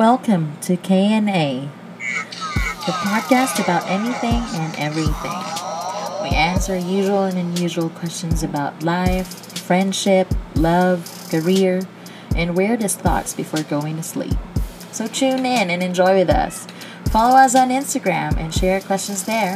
Welcome to K&A, the podcast about anything and everything. We answer usual and unusual questions about life, friendship, love, career, and weirdest thoughts before going to sleep. So tune in and enjoy with us. Follow us on Instagram and share questions there.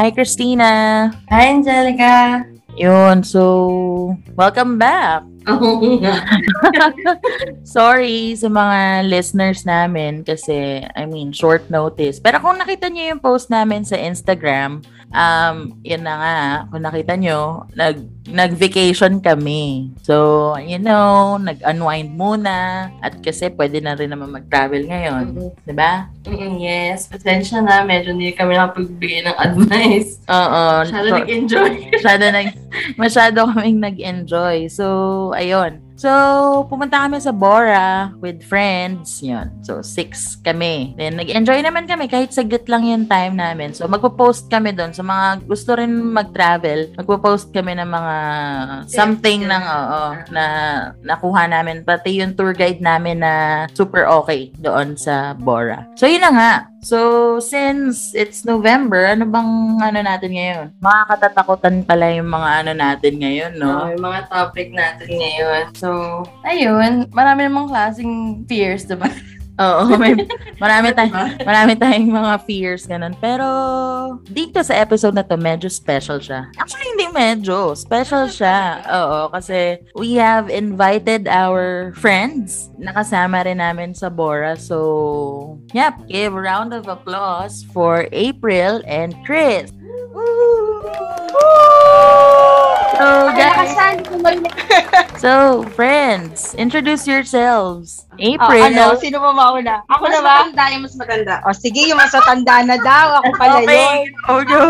Hi, Christina! Hi, Angelica! Yun, so, welcome back! Oo nga. Sorry sa mga listeners namin kasi, I mean, short notice. Pero kung nakita niyo yung post namin sa Instagram, um, yun na nga, kung nakita nyo, nag, nag-vacation kami. So, you know, nag-unwind muna. At kasi pwede na rin naman mag-travel ngayon. Mhm. Diba? Mm, yes, pasensya na. Medyo hindi kami nakapagbigay ng advice. Oo. Masyado So, nag-enjoy. masyado, nag, masyado kaming nag-enjoy. So, ayun. So, pumunta kami sa Bora with friends. Yun. So, six kami. Then, nag-enjoy naman kami kahit saglit lang yung time namin. So, magpo-post kami doon. Sa mga gusto rin mag-travel, magpo-post kami ng mga something Tips. ng, oo, na nakuha namin. Pati yung tour guide namin na super okay doon sa Bora. So, yun na nga. So, since it's November, ano bang ano natin ngayon? Mga katatakutan pala yung mga ano natin ngayon, no? No? yung mga topic natin ngayon. So, ayun. Marami namang klaseng fears, diba? Oo, may, marami, tay, marami tayong mga fears, ganun. Pero, dito sa episode na to, medyo special siya. Actually, medyo. Special siya. Oo, kasi we have invited our friends. Nakasama rin namin sa Bora. So, yep, give a round of applause for April and Chris. So, guys, so, friends, introduce yourselves. April. Oh, ano? Sino ba mauna? Ako na ba? matanda, yung mas matanda. O sige, yung mas matanda na daw. Ako pala yun. Okay, go, go.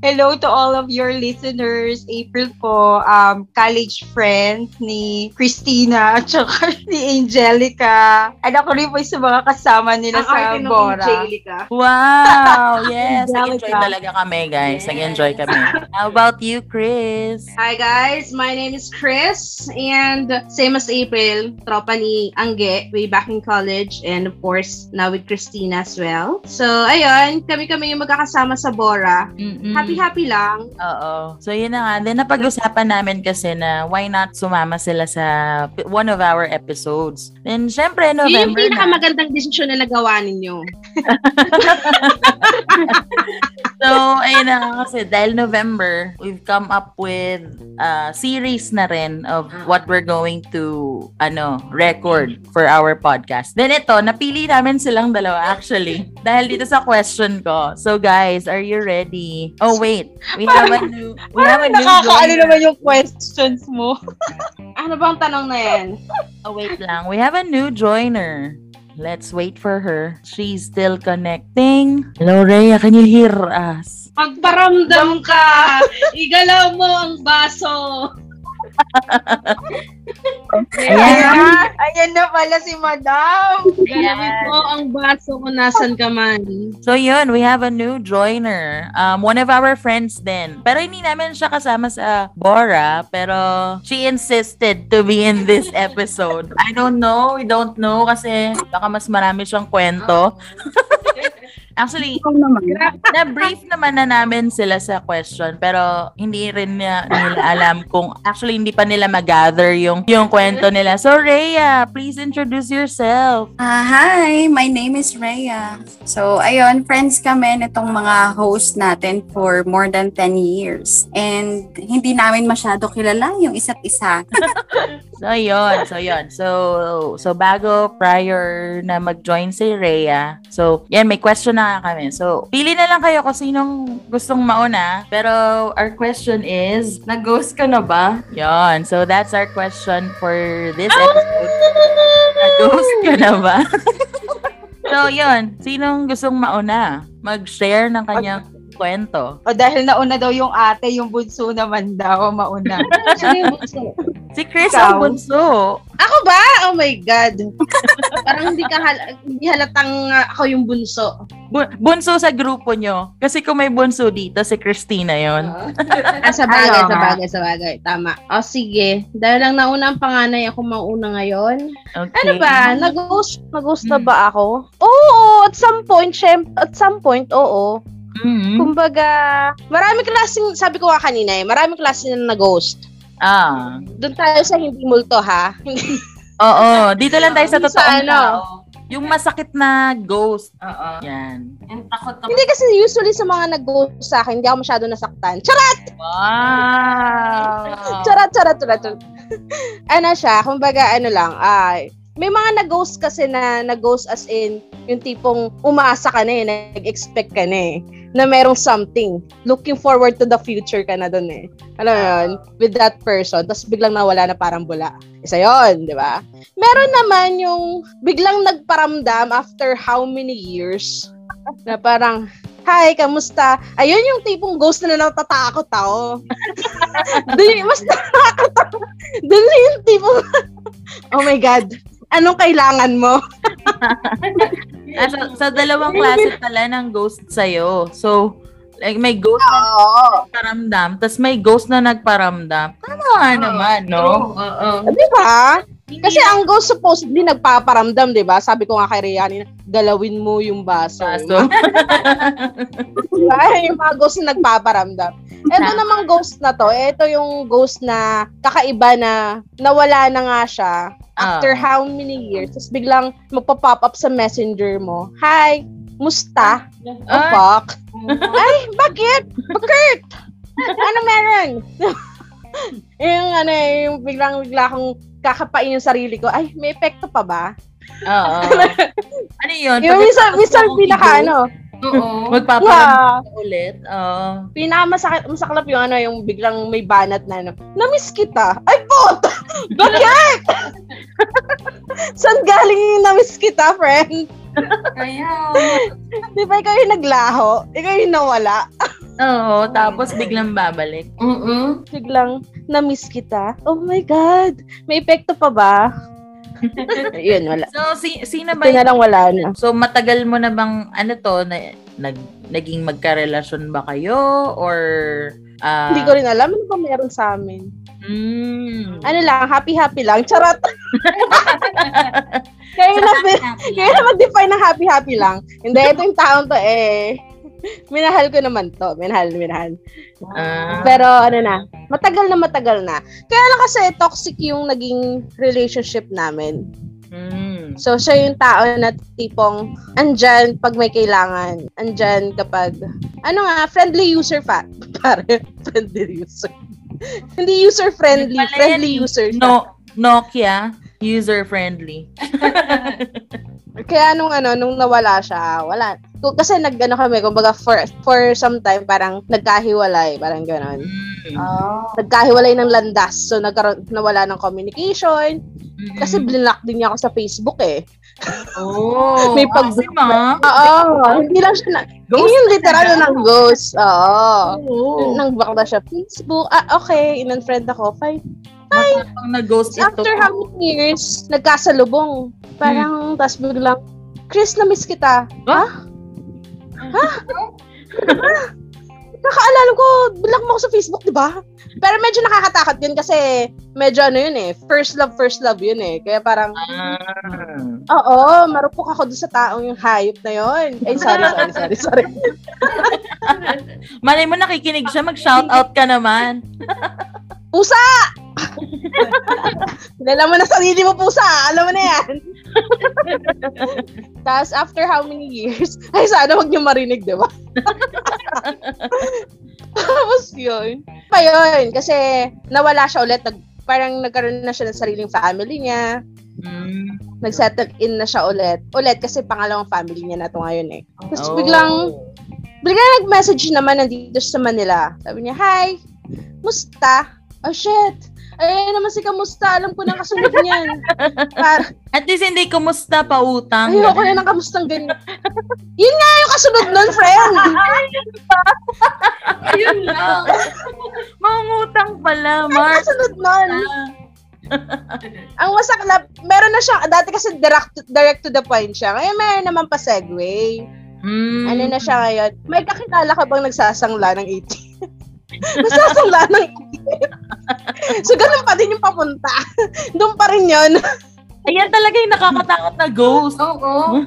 Hello to all of your listeners. April po, um, college friend ni Christina at saka ni Angelica. At ako rin po yung sa mga kasama nila sa Bora. Angelica. Wow! Yes, nag-enjoy talaga kami, guys. Yes. Nag-enjoy kami. How about you, Chris? Hi guys, my name is Chris and same as April, tropa ni Angge way back in college and of course now with Christina as well. So ayun, kami-kami yung magkakasama sa Bora. Mm-mm. Happy-happy lang. Oo. So, yun na nga. Then, napag-usapan namin kasi na why not sumama sila sa one of our episodes. Then, syempre, Yun yung November na. pinakamagandang desisyon na nagawa ninyo. So, ayun na nga kasi dahil November, we've come up with a series na rin of what we're going to, ano, record for our podcast. Then ito, napili namin silang dalawa actually. Dahil dito sa question ko. So guys, are you ready? Oh wait, we have a new, we have a new Nakakaano joiner. naman yung questions mo. Ano bang tanong na yan? Oh wait lang, we have a new joiner. Let's wait for her. She's still connecting. Hello, Rhea. Can you hear us? Pagparamdam ka, igalaw mo ang baso. Ayan. Ayan na pala si Madam. Galawin mo ang baso kung nasan ka man. So yun, we have a new joiner. Um, one of our friends din. Pero hindi namin siya kasama sa Bora, pero she insisted to be in this episode. I don't know, we don't know kasi baka mas marami siyang kwento. Actually, na-brief naman na namin sila sa question pero hindi rin niya, nila alam kung actually hindi pa nila mag-gather yung, yung kwento nila. So Rhea, please introduce yourself. Ah, hi, my name is Rhea. So, ayun, friends kami nitong mga host natin for more than 10 years. And hindi namin masyado kilala yung isa't isa. So, yun. So, yun. So, so bago, prior na mag-join si Rhea, so, yan, may question na kami. So, pili na lang kayo kung sinong gustong mauna. Pero, our question is, Nag-ghost ka na ba? yun. So, that's our question for this episode. Nag-ghost ka na ba? so, yun. Sinong gustong mauna? Mag-share ng kanyang kwento. O dahil nauna daw yung ate, yung bunso naman daw, mauna. Sino yung bunso? Si Chris Ikaw? ang bunso. Ako ba? Oh my God. Parang hindi ka hal- hindi halatang uh, ako yung bunso. Bu- bunso sa grupo nyo. Kasi kung may bunso dito, si Christina yon. Ah, sa bagay, Ayaw sa bagay, sa bagay. Tama. O sige. Dahil lang nauna ang panganay, ako mauna ngayon. Okay. Ano ba? Nag-ghost, nag-ghost na Hmm. ba ako? Oo, at some point, syem- at some point, oo. Mhm. Kumbaga, marami klaseng, sabi ko nga kanina eh, marami klaseng na nag-ghost. Ah. Doon tayo sa hindi multo ha. Oo. Dito lang tayo sa Sa totoong ano? tao. Yung masakit na ghost. Oo. Yan. Yung takot ako. hindi kasi usually sa mga nag-ghost sa akin, hindi ako masyado nasaktan. Charot! Wow. Charot, charot, charot, charot. ano siya, kumbaga ano lang, ay may mga nag-ghost kasi na nag-ghost as in yung tipong umasa ka na eh, nag-expect ka na eh, na merong something. Looking forward to the future ka na dun eh. Alam mo yun? With that person. Tapos biglang nawala na parang bula. Isa yon di ba? Meron naman yung biglang nagparamdam after how many years na parang, Hi, kamusta? Ayun yung tipong ghost na natatakot ako. Doon, mas nakakatakot. Doon yung tipong, oh my God, anong kailangan mo? Ah, sa, sa dalawang klase pala ng ghost sa'yo. So, like may ghost na Oo. nagparamdam, tapos may ghost na nagparamdam. Tama nga naman, no? Oo. Di ba? Kasi ang ghost supposedly nagpaparamdam, di ba? Sabi ko nga kay Rihanna, galawin mo yung baso. Kaso, Diba? yung mga ghost na nagpaparamdam. Ito namang ghost na to, ito yung ghost na kakaiba na nawala na nga siya after Ah. how many years. Tapos biglang magpa-pop up sa messenger mo. Hi, musta? Oh, Ay. fuck. Ay, bakit? Bakit? Ano meron? yung ano eh, yung biglang bigla akong kakapain yung sarili ko. Ay, may epekto pa ba? oo. ano yun? Yung minsan, minsan pinaka ano, Oo. Magpaparamdam ka ulit. Oo. pinakamasakit, masaklap yung ano, yung biglang may banat na ano, namiss kita. Ay, pot! Bakit? Saan galing yung namiss kita, friend? Kaya, Di ba ikaw yung naglaho? Ikaw yung nawala? Oo, tapos biglang babalik. mm Biglang, namiss kita? Oh my God! May epekto pa ba? Yun, wala. So, si, sino ba Ito na lang wala na. so matagal mo na bang, ano to, na, nag, naging magkarelasyon ba kayo? Or, ah, Hindi ko rin alam ano ba meron sa amin. mm, Ano lang, happy-happy lang. Charot! Kaya na, kaya na mag-define ng happy-happy lang. Hindi, ito yung taong to eh. Minahal ko naman to. Minahal, minahal. ah, Pero ano na, matagal na matagal na. Kaya lang kasi toxic yung naging relationship namin. mm, So, siya yung tao na tipong andyan pag may kailangan. Andyan kapag, ano nga, friendly user fa. Pare, friendly user. Hindi user-friendly, friendly eh. user no, Nokia, user-friendly. Kaya nung ano, nung nawala siya, wala. Kasi nag-ano kami, kumbaga for, for some time, parang nagkahiwalay, parang gano'n. Mm, Oh. Nagkahiwalay ng landas, so nagkaroon, nawala ng communication. mm, Kasi blinak din niya ako sa Facebook eh. oh, may pag- kasi ma, Oo, hindi lang siya na, Ghost yun yung literal na ng ghost. Oo. Oo. Nang bakla siya, Facebook, ah, okay, in-unfriend ako, fine. Matapang na ghost ito. After how many years, nagkasalubong. Parang, tas biglang, Chris, na-miss kita. Ha? Ha? Ha? Kakaalala ko, bilang mo ako sa Facebook, di ba? Pero medyo nakakatakot yun kasi medyo ano yun eh, first love, first love yun eh. Kaya parang, Ah. oo, marupok ako doon sa taong yung hayop na yun. Ay, sorry, sorry, sorry, sorry. Malay mo nakikinig siya, mag-shoutout ka naman. Pusa! Dala mo na sarili mo, pusa. Alam mo na yan. Tapos, after how many years, ay, sana wag niyo marinig, di ba? Tapos yun. Pa yun, kasi nawala siya ulit. Nag, parang nagkaroon na siya ng sariling family niya. Mm. Nag-settle in na siya ulit. Ulit, kasi pangalawang family niya na to ngayon eh. Tapos Oh. biglang, biglang nag-message naman nandito sa Manila. Sabi niya, Hi! Musta? Oh shit! Ay, naman si Kamusta. Alam ko na kasunod niyan. Par At least hindi kumusta pa utang. ayoko na ng kamustang ganyan. Yun nga yung kasunod nun, friend! Yun lang. Mangutang pala, Ang Mark. kasunod nun. Ah, Ang masaklap, meron na siya, dati kasi direct, direct to the point siya. Ngayon meron naman pa segue. Mm. Ano na siya ngayon? May kakilala ka bang nagsasangla ng 18? nagsasangla ng 18? so, ganun pa din yung papunta. Doon pa rin yun. Ayan talaga yung nakakatakot na ghost. Oo.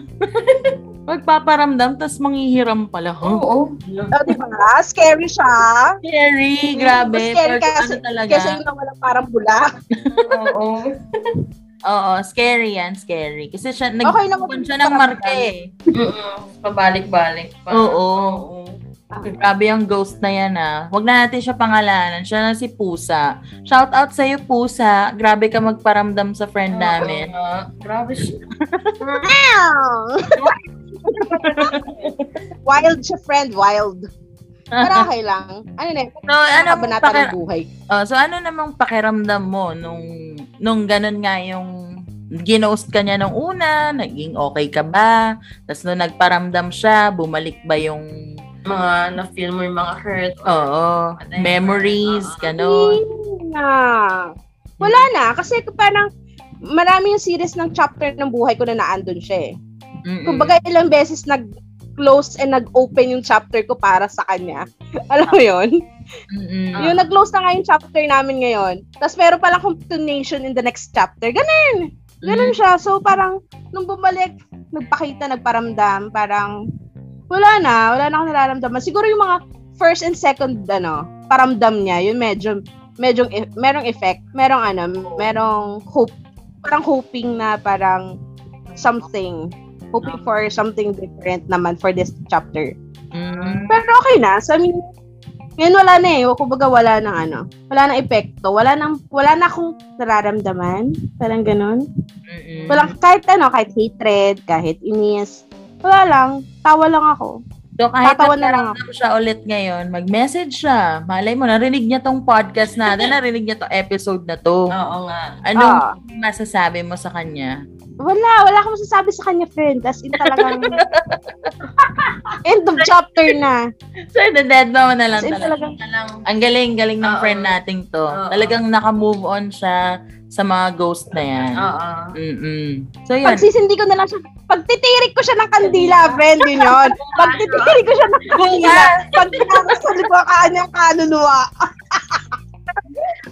Magpaparamdam, tas manghihiram pala. Huh? Oo. O, di ba? Scary siya. Scary, grabe. Mas scary kasi- ano talaga? Kasi yung nawala parang bula. Oo. Oo, scary yan, scary. Kasi siya, Okay nagpupunta kung siya ng marke eh. Mm-mm. Pabalik-balik. pa. Oo. Ah. Grabe yung ghost na yan ah. Huwag na natin siya pangalanan. Siya na si Pusa. Shout out sa'yo, Pusa. Grabe ka magparamdam sa friend namin. Nga. Grabe siya. wild siya, friend. Wild. Pero okay lang. Ano na, So, ano ano ba natin paki- ang buhay? Oh, so ano namang pakiramdam mo nung nung ganun nga yung ginost ka niya nung una, naging okay ka ba? Tapos nung nagparamdam siya, bumalik ba yung Mga na-feel mo yung mga hurt. oo, Whatever. memories, Oo. ganun. na. Wala na. Kasi parang marami yung series ng chapter ng buhay ko na naandun siya eh. Mm-mm. Kumbaga ilang beses nag-close and nag-open yung chapter ko para sa kanya. Alam mo yun? Mm-mm. Yung nag-close na nga yung chapter namin ngayon. Tapos meron palang continuation in the next chapter. Ganun. Ganun siya. So parang nung bumalik, nagpakita, nagparamdam, parang wala na. Wala na akong nararamdaman. Siguro yung mga first and second ano, paramdam niya, yun medyo medyo e- merong effect, merong ano, merong hope, parang hoping na parang something, hoping for something different naman for this chapter. Mm. Pero okay na. So, I mean, ngayon wala na eh. Kumbaga wala nang ano. Wala nang epekto. Wala nang, wala na akong nararamdaman. Parang ganun. Mm-mm. Walang, kahit ano, kahit hatred, kahit inis. Wala lang. Tawa lang ako. So kahit Tatawa na lang nagparamdam siya ulit ngayon, mag-message siya. Malay mo, narinig niya tong podcast natin, narinig niya tong episode na to. Oo nga. Anong Ah. masasabi mo sa kanya? Wala. Wala akong masasabi sa kanya, friend. As in talagang... end of chapter na. So, dead mo na lang in talaga. talagang... Ang galing-galing ng Oo. friend nating to. Oo. Talagang naka-move on siya sa mga ghost na yan. Oo. Mm-mm. So, yun. Pagsisindi ko na lang siya. Pagtitirik ko siya ng kandila, friend, yun yun. Pagtitirik ko siya ng kandila. Pag ko ang kanyang kaluluwa.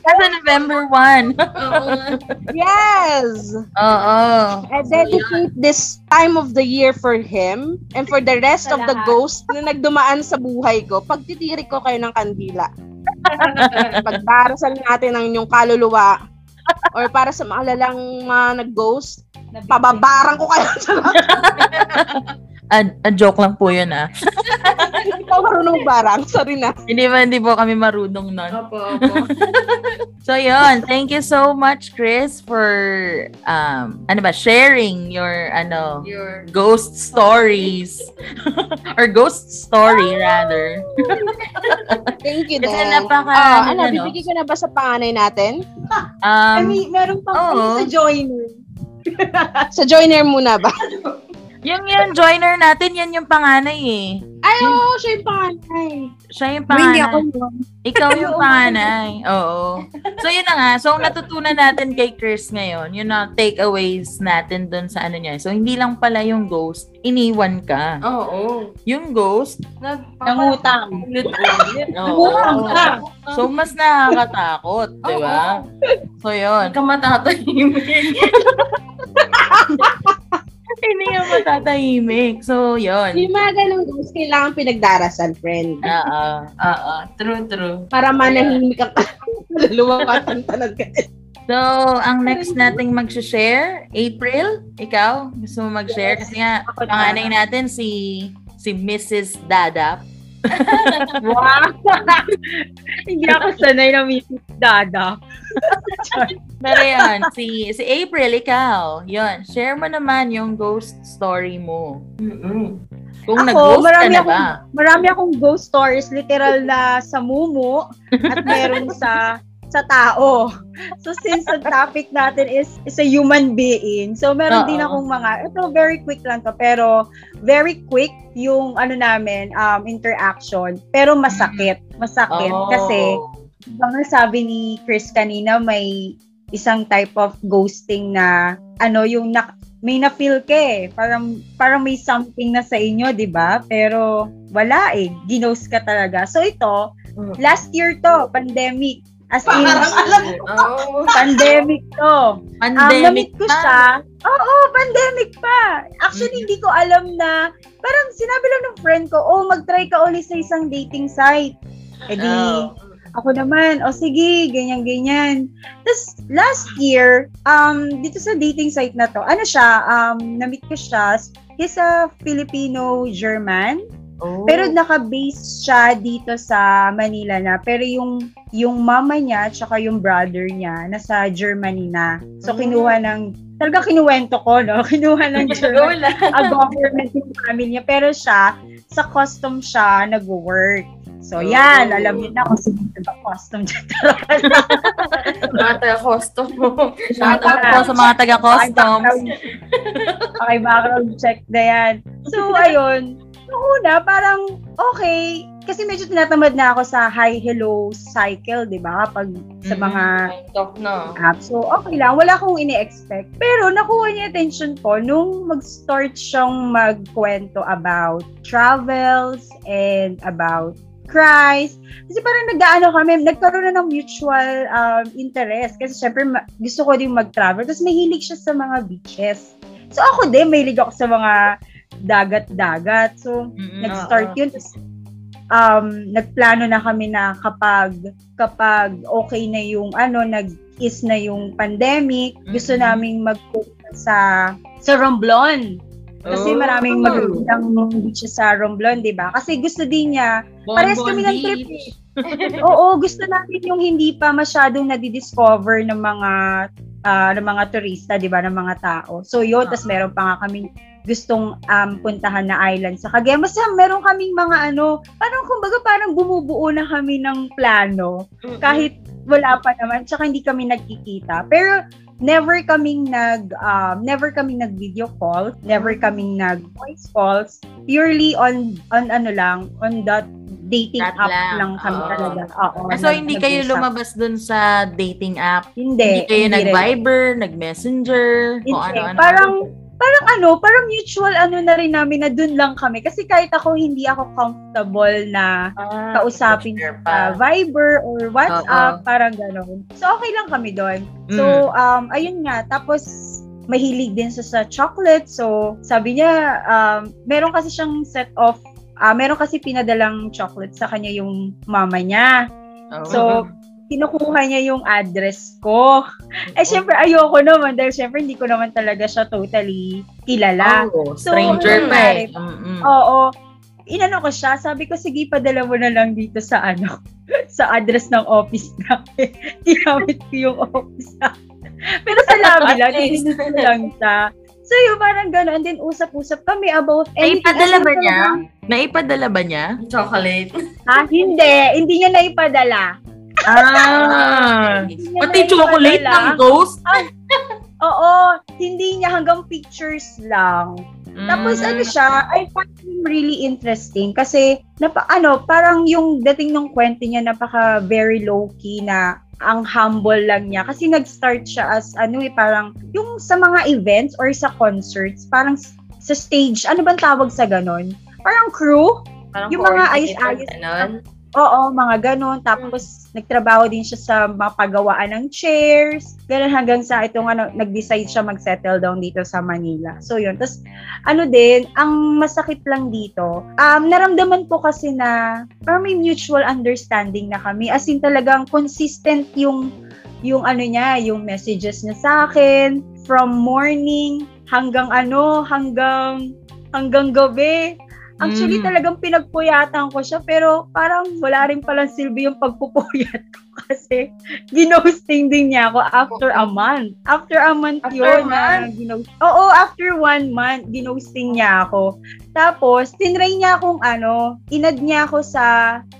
Kasi November 1. Oo nga. Yes! Oo. I dedicate this time of the year for him and for the rest of the ghosts na nagdumaan sa buhay ko. Pagtitirik ko kayo ng kandila. Pagdarasal natin ang inyong kaluluwa or para sa mga lalang mga nag-ghost, pababarang ko kayo sa A, a joke lang po yun ah. Hindi pa marunong barang. Sorry na. Hindi ba, hindi po kami marunong nun. Opo, opo. So yun, thank you so much Chris for um ano ba sharing your ano Your ghost stories or ghost story rather. Thank you, Kasi Dan. napaka Ah, ano, ano, bibigyan ko na ba sa panganay natin? I um mean, meron pang oo. sa joiner. Sa joiner muna ba? yung yung joiner natin, yan yung panganay eh. Ay, oo, siya yung panganay. Siya yung Uy, hindi panganay. ako yun. Ikaw yung panganay. Oo. So, yun na nga. So, natutunan natin kay Chris ngayon, yun na takeaways natin dun sa ano niya. So, hindi lang pala yung ghost, iniwan ka. Oo. Yung ghost, Nangutang. Nangutang ka. so, mas nakakatakot, di ba? So, yun. Huwag ka matatahimik. Hindi yung matatahimik. So, yun. Yung mga ganong ghost, kailangan pinagdarasal, friend. Oo. Oo. True, true. Para manahimik ang kaluluwa ka at tanag ka. So, ang next nating mag-share, April, ikaw, gusto mo mag-share? Kasi nga, panganay natin si si Mrs. Dada. Wow! Hindi ako sanay na Mrs. Dada. Pero yan, si, si April, ikaw, yun, share mo naman yung ghost story mo. Mm-mm. Kung Ako, nag-ghost ka marami na akong- ba? Marami akong ghost stories, literal na sa mumu at meron sa sa tao. So since the topic natin is is a human being, so meron Oo. din akong mga, ito very quick lang to, pero very quick yung ano namin, um, interaction, pero masakit. Masakit Oh. kasi nga sabi ni Chris kanina, may isang type of ghosting na ano yung na, may na-feel ka eh. Parang, parang may something na sa inyo, di ba? Pero wala eh. Ginost ka talaga. So ito, last year to, pandemic. As in, Oh. pandemic to. Um, Pandemic na-meet ko pa. siya. Oo, pandemic pa. Actually, hindi ko alam na, parang sinabi lang ng friend ko, oh, mag-try ka ulit sa isang dating site. Eh di, Oh. ako naman, o oh, sige, ganyan-ganyan. Tapos, last year, um, dito sa dating site na to, ano siya, um, na-meet ko siya, he's a Filipino-German. Oh. Pero naka-base siya dito sa Manila na. Pero yung yung mama niya tsaka yung brother niya nasa Germany na. So kinuha ng talaga kinuwento ko no. Kinuha ng German a government yung family niya. Pero siya sa custom siya nag-work. So yan, Oh. alam niyo na kung sino ba custom dyan. Mga taga-custom mo. Shout out po sa mga taga-customs. okay, background check na yan. So, ayun. Nung una, parang okay. Kasi medyo tinatamad na ako sa hi-hello cycle, di ba? Kapag sa Mm. mga Talk, no? apps. So, okay lang. Wala akong ini-expect. Pero nakuha niya attention ko nung mag-start siyang magkwento about travels and about cries. Kasi parang nag-ano kami, nagkaroon na ng mutual um, interest. Kasi syempre, ma- gusto ko din mag-travel. Tapos mahilig siya sa mga beaches. So ako din, mahilig ako sa mga dagat-dagat. So, Mm-mm. nag-start yun. Tapos, um, nagplano na kami na kapag kapag okay na yung ano, nag-is na yung pandemic, gusto Mhm. naming mag sa sa Romblon. Kasi Oh. maraming magagandang beaches sa Romblon, di ba? Kasi gusto din niya, Bon Parehas Bon kami ng Beach. trip eh. oo, gusto natin yung hindi pa masyadong nadidiscover ng mga ah, ng mga turista, di ba, ng mga tao. So yun, tas meron pa nga kaming gustong um, puntahan na island sa Cagayan. Basta meron kaming mga ano, parang kumbaga parang bumubuo na kami ng plano kahit wala pa naman, tsaka hindi kami nagkikita. Pero never kaming nag um, never kaming nag video call, never kaming nag voice calls. Purely on on ano lang, on that dating Chat app lang. lang, kami Oo. talaga. Oo. Ah, So, nag- hindi kayo nag-usap. lumabas dun sa dating app? Hindi. Hindi kayo rin. nag-Viber, nag-Messenger, kung Hindi. ano-ano? Parang parang ano, parang mutual ano na rin namin na dun lang kami. Kasi kahit ako hindi ako comfortable na Ah, kausapin sa Viber or WhatsApp, parang gano'n. So, okay lang kami doon. Mm. So, um, ayun nga. Tapos, mahilig din sa, sa chocolate. So, sabi niya, um, meron kasi siyang set of, ah meron kasi pinadalang chocolate sa kanya yung mama niya. Oh. So, kinukuha niya yung address ko. Eh, syempre, ayoko naman dahil syempre, hindi ko naman talaga siya totally kilala. Oh, So, stranger pa eh. Mm-mm. Oo. Inano ko siya, sabi ko, sige, padala mo na lang dito sa ano, sa address ng office namin. Ginamit ko yung office namin. Pero sa labi lang, tinis ko lang siya. So, yung parang gano'n. And then, usap-usap kami about anything. Naipadala ba niya? Naipadala ba niya? Chocolate. Ha? Hindi. Hindi niya naipadala. Ah! Pati chocolate ng ghost? Oo. Hindi niya hanggang pictures lang. Tapos Mm. ano siya, I find him really interesting kasi napa, ano, parang yung dating ng kwento niya napaka very low key na ang humble lang niya kasi nag-start siya as ano eh parang yung sa mga events or sa concerts, parang sa stage, ano bang tawag sa ganon? Parang crew? Parang Yung mga ayos-ayos. Oo, mga ganon. Tapos, nagtrabaho din siya sa mga paggawaan ng chairs. Ganon hanggang sa itong ano, nag-decide siya mag-settle down dito sa Manila. So, yun. Tapos, ano din, ang masakit lang dito, um, naramdaman ko kasi na parang may mutual understanding na kami. As in talagang consistent yung yung ano niya, yung messages niya sa akin from morning hanggang ano, hanggang hanggang gabi. Actually, Mm. talagang pinagpuyatan ko siya, pero parang wala rin palang silbi yung pagpupuyat ko kasi ginosting din niya ako after a month. After a month After yun a na ginost- Oo, after one month, ginosting niya ako. Tapos, tinry niya akong ano, inad niya ako sa,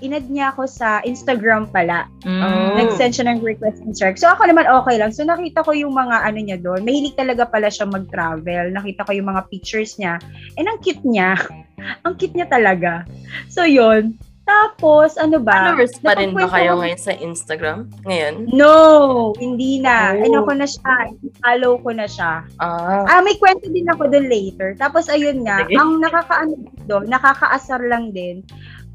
inad niya ako sa Instagram pala. Mm. Nag-send siya ng request in Shark. So ako naman okay lang. So nakita ko yung mga ano niya doon. Mahilig talaga pala siya mag-travel. Nakita ko yung mga pictures niya. And ang cute niya. Ang cute niya talaga. So yun. Tapos, ano ba? Followers pa rin ba kayo ngayon sa Instagram? Ngayon? No, hindi na. Oh. Ano ko na siya, follow ko na siya. Ah. Ah, may kwento din ako doon later. Tapos ayun nga, Sige. ang nakakaano doon, nakakaasar lang din.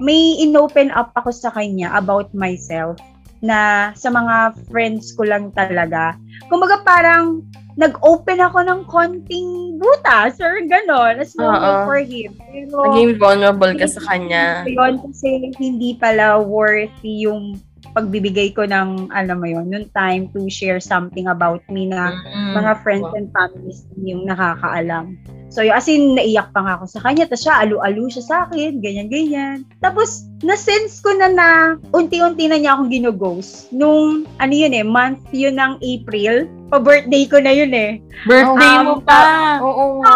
May inopen up ako sa kanya about myself na sa mga friends ko lang talaga. Kumbaga parang nag-open ako ng konting butas or gano'n as normal for him. Pero, Naging vulnerable ka sa kanya. yun kasi hindi pala worthy yung pagbibigay ko ng, alam mo yun, nung time to share something about me na Mm. mga friends and families yung nakakaalam. So, yun, as in, naiyak pa nga ako sa kanya. Tapos siya, alu-alu siya sa akin, ganyan-ganyan. Tapos, na-sense ko na na unti-unti na niya akong ginughost. Nung, ano yun eh, month yun ng April. Pa-birthday ko na yun eh. Birthday Um, mo pa. Oo nga.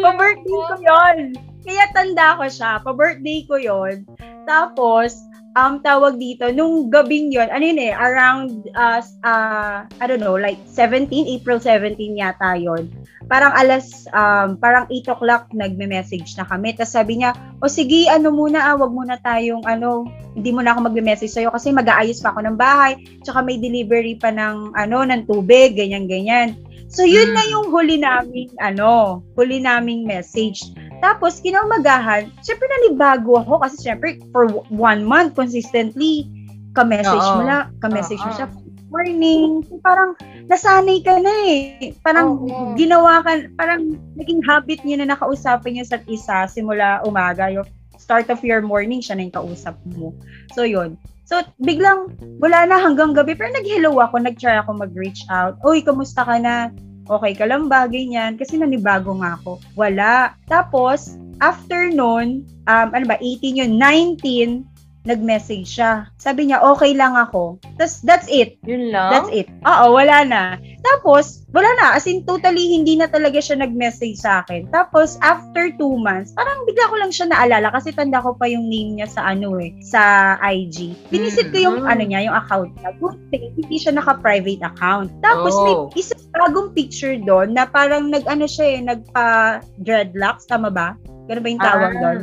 Pa-birthday ko yon. Kaya tanda ko siya. Pa-birthday ko yon. Tapos, um, tawag dito, nung gabing yon, ano yun eh, around, uh, uh, I don't know, like 17, April 17 yata yon. Parang alas, um, parang 8 o'clock nagme-message na kami. Tapos sabi niya, o sige, ano muna, ah, wag muna tayong, ano, hindi mo na ako magme-message sa'yo kasi mag-aayos pa ako ng bahay. Tsaka may delivery pa ng, ano, ng tubig, ganyan-ganyan. So, yun Mm. na yung huli naming, ano, huli naming message. Tapos, kinaumagahan, syempre nanibago ako kasi syempre, for one month, consistently, ka-message Oo. mo lang, ka-message mo siya, morning. So, parang, nasanay ka na eh. Parang, Oo. ginawa ka, parang, naging habit niya na nakausapin niya sa isa simula umaga. Yung start of your morning, siya na yung kausap mo. So, yun. So, biglang, wala na hanggang gabi. Pero nag-hello ako, nag-try ako mag-reach out. Uy, kamusta ka na? Okay ka lang ba? Ganyan. Kasi nanibago nga ako. Wala. Tapos, after nun, um, ano ba, 18 yun, 19, nag-message siya. Sabi niya, okay lang ako. Tapos, that's it. Yun lang? That's it. Oo, wala na. Tapos, wala na. As in, totally hindi na talaga siya nag-message sa akin. Tapos, after two months, parang bigla ko lang siya naalala kasi tanda ko pa yung name niya sa ano eh, sa IG. Binisit ko yung Mhm. ano niya, yung account niya. Good thing, hindi siya naka-private account. Tapos, Oh. may isa bagong picture doon na parang nag-ano siya eh, nagpa-dreadlocks. Tama ba? Ganun ba yung tawag Ah. doon?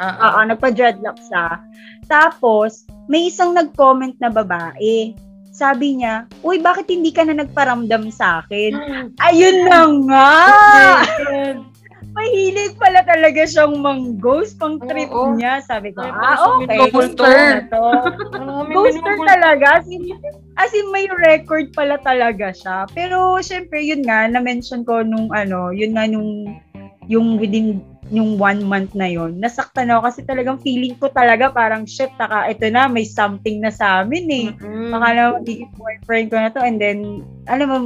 Ah, ah. Oo, nagpa-dreadlock siya. Tapos, may isang nag-comment na babae. Sabi niya, Uy, bakit hindi ka na nagparamdam sa akin? Ayun na nga! Mahilig pala talaga siyang mang-ghost pang trip Oo. niya. Sabi ko, Ay, ah, okay. ghoster. Ghoster talaga. As in, as in, may record pala talaga siya. Pero, syempre, yun nga, na-mention ko nung ano, yun nga nung, yung within yung one month na yon nasaktan ako kasi talagang feeling ko talaga parang shit, taka, ito na, may something na sa amin eh. Mm. Baka na magiging boyfriend ko na to and then, alam mo,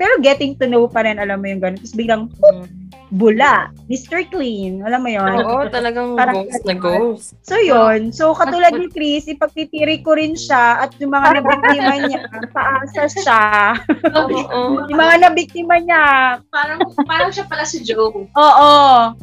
pero getting to know pa rin, alam mo yung gano'n. Tapos biglang, Mm. Bula, Mr. Clean, alam mo yon Oo, talagang Parang ghost na ghost. So yun, so katulad ni Chris, ipagtitiri ko rin siya at yung mga nabiktima niya, paasa siya. Oo. Yung mga nabiktima niya, Parang, parang siya pala si Joe. oo,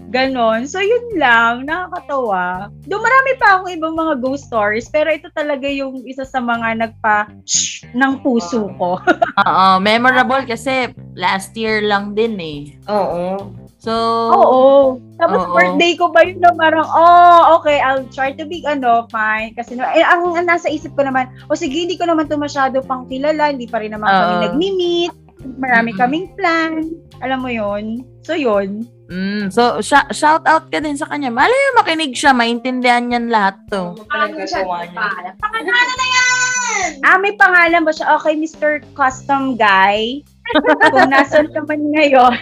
ganon. So yun lang, nakakatawa. Doon marami pa akong ibang mga ghost stories, pero ito talaga yung isa sa mga nagpa shh ng puso ko. Oo, memorable kasi last year lang din eh. Oo. So, Oo. Tapos Oo. birthday ko ba yun na parang, oh, okay, I'll try to be, ano, fine. Kasi, no, eh, ang, ang nasa isip ko naman, o sige, hindi ko naman ito masyado pang kilala, hindi pa rin naman kami Oo. nagmi-meet, marami Mm-mm. kaming plan, alam mo yun. So, yun. mm, so sh- shout out ka din sa kanya. Malay mo makinig siya, maintindihan niyan lahat to. Talaga gawa niya. Pangalan na yan! Ah, may pangalan ba siya? Okay, Mr. Custom Guy. Kung nasan ka man ngayon,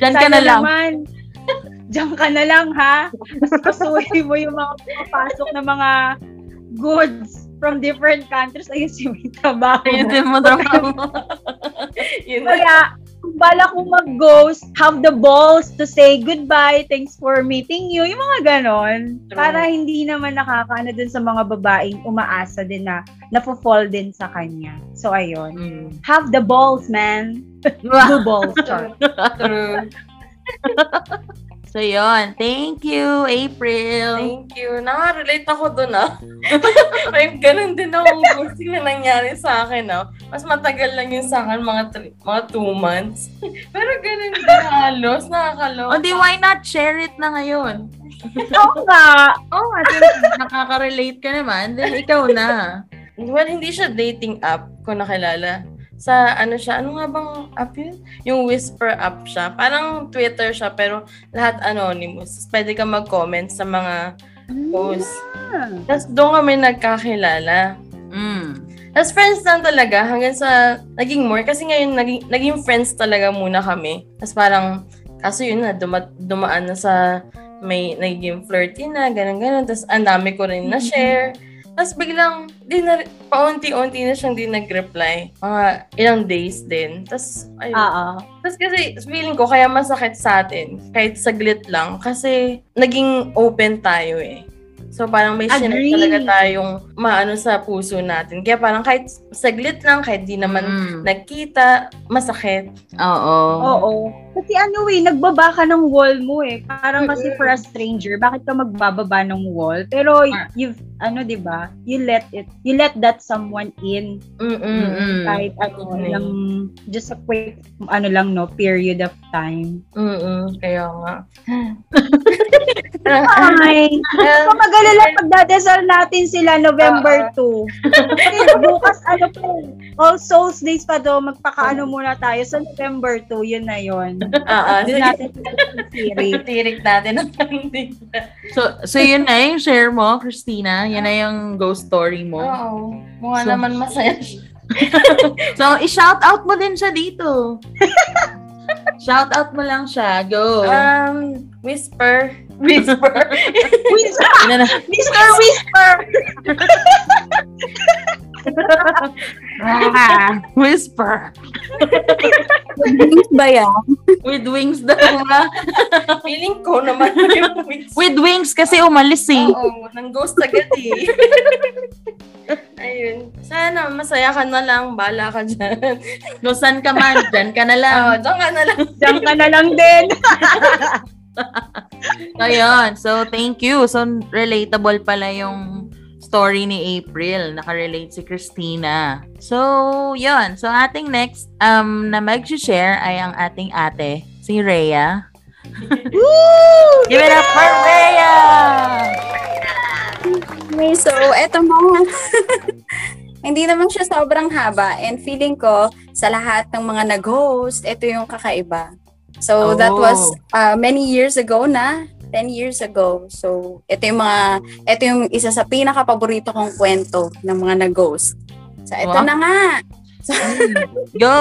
Diyan ka na lang. naman, diyan ka na lang, ha? Pasuhin mo yung mga papasok na mga goods from different countries. Ayun, si may trabaho. Ayun din mo trabaho. Yun. Kaya, kung bala kong mag-ghost, have the balls to say goodbye, thanks for meeting you, yung mga ganon. True. Para hindi naman nakakaano dun sa mga babaeng umaasa din na napofall din sa kanya. So, ayun. Mm. Have the balls, man. Blue balls, char. True. So, yun. Thank you, April. Thank you. Nakaka-relate ako dun ah. May ganun din akong ghosting na nangyari sa akin ah. Mas matagal lang yun sa akin, mga, three, mga two months. Pero ganun din halos, nakakaloka. O di, why not share it na ngayon? Oo nga. Oo nga, nakaka-relate ka naman, then ikaw na. Well, hindi siya dating app ko nakilala. Sa ano siya, ano nga bang app yun? Yung Whisper app siya. Parang Twitter siya, pero lahat anonymous. Tapos Pwede ka mag-comment sa mga posts. Tapos doon kami nagkakilala. Mm. Tapos friends lang talaga hanggang sa naging more. Kasi ngayon naging, naging friends talaga muna kami. Tapos parang, kaso yun na, duma, dumaan na sa may naging flirty na, ganun ganun. Tapos ang dami ko rin na-share. Tapos biglang, di na, paunti-unti na siyang di nag-reply. Mga ilang days din. Tapos, ayun. Oo. Tapos kasi feeling ko kaya masakit sa atin kahit saglit lang kasi naging open tayo eh. So parang may Agree. talaga tayong maano sa puso natin. Kaya parang kahit saglit lang, kahit di naman Mm. nagkita, masakit. Oo. Oo. Kasi ano eh, nagbaba ka ng wall mo eh. Parang kasi for a stranger, bakit ka magbababa ng wall? Pero Ah. you've, ano 'di ba you let it, you let that someone in Mm-mm. Kahit ano Okay. lang, just a quick, ano lang no, period of time. Mm-mm. Kaya nga. Ay, Um, mag-alala, pagdadasal natin sila November 2. Kasi bukas, ano pa, All Souls Days pa do, magpakaano muna tayo sa November 2, yun na yun. ah, Doon natin. Tirik natin ang. So, so yun na yung share mo, Christina. Yan na yung ghost story mo. Oo. Mukha So- naman masaya siya. So, i-shout out mo din siya dito. shout out mo lang siya. Go. Um, whisper. Whisper. Na na. Mr. Whisper! Ah, whisper. Wings ba yan? With wings daw ba? Feeling ko naman yung whisper. With wings kasi umalis eh. Oo, nang ghost agad eh. Ayun. Sana masaya ka na lang. Bala ka dyan. No, saan ka man, dyan ka na lang. Oo, dyan ka na lang. Diyan ka na lang din. Ayun. So, thank you. So, relatable pala yung story ni April. Nakarelate si Christina. So, yun. So, ating next um, na mag-share ay ang ating ate, si Rhea. Give it up for Rhea! Okay, so eto mga hindi naman siya sobrang haba and feeling ko sa lahat ng mga nag-host, ito yung kakaiba. So that Oh. was uh, many years ago na, 10 years ago. So ito yung mga ito yung isa sa pinaka-paborito kong kwento ng mga nag-host. So ito Wow. na nga. Go!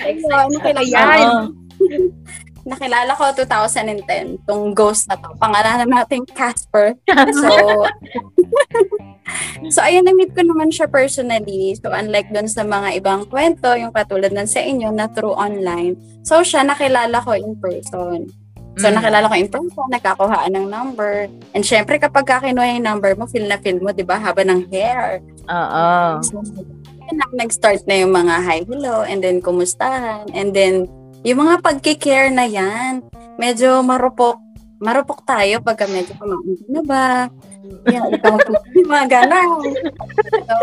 Ayun, nakilala, Yan. nakilala ko 2010 tong ghost na to. Pangalanan natin Casper. So, so ayun, na-meet ko naman siya personally. So, unlike dun sa mga ibang kwento, yung katulad ng sa inyo na through online. So, siya nakilala ko in person. So, Mm. nakilala ko in person, nagkakuhaan ng number. And syempre, kapag kakinuha yung number mo, feel na feel mo, di ba, haba ng hair. Oo. So, nag-start na yung mga hi, hello, and then kumustahan, and then yung mga pagkikare na yan, medyo marupok, marupok tayo pagka medyo kumain na ba? Yan, ikaw yung mga gano'n. So,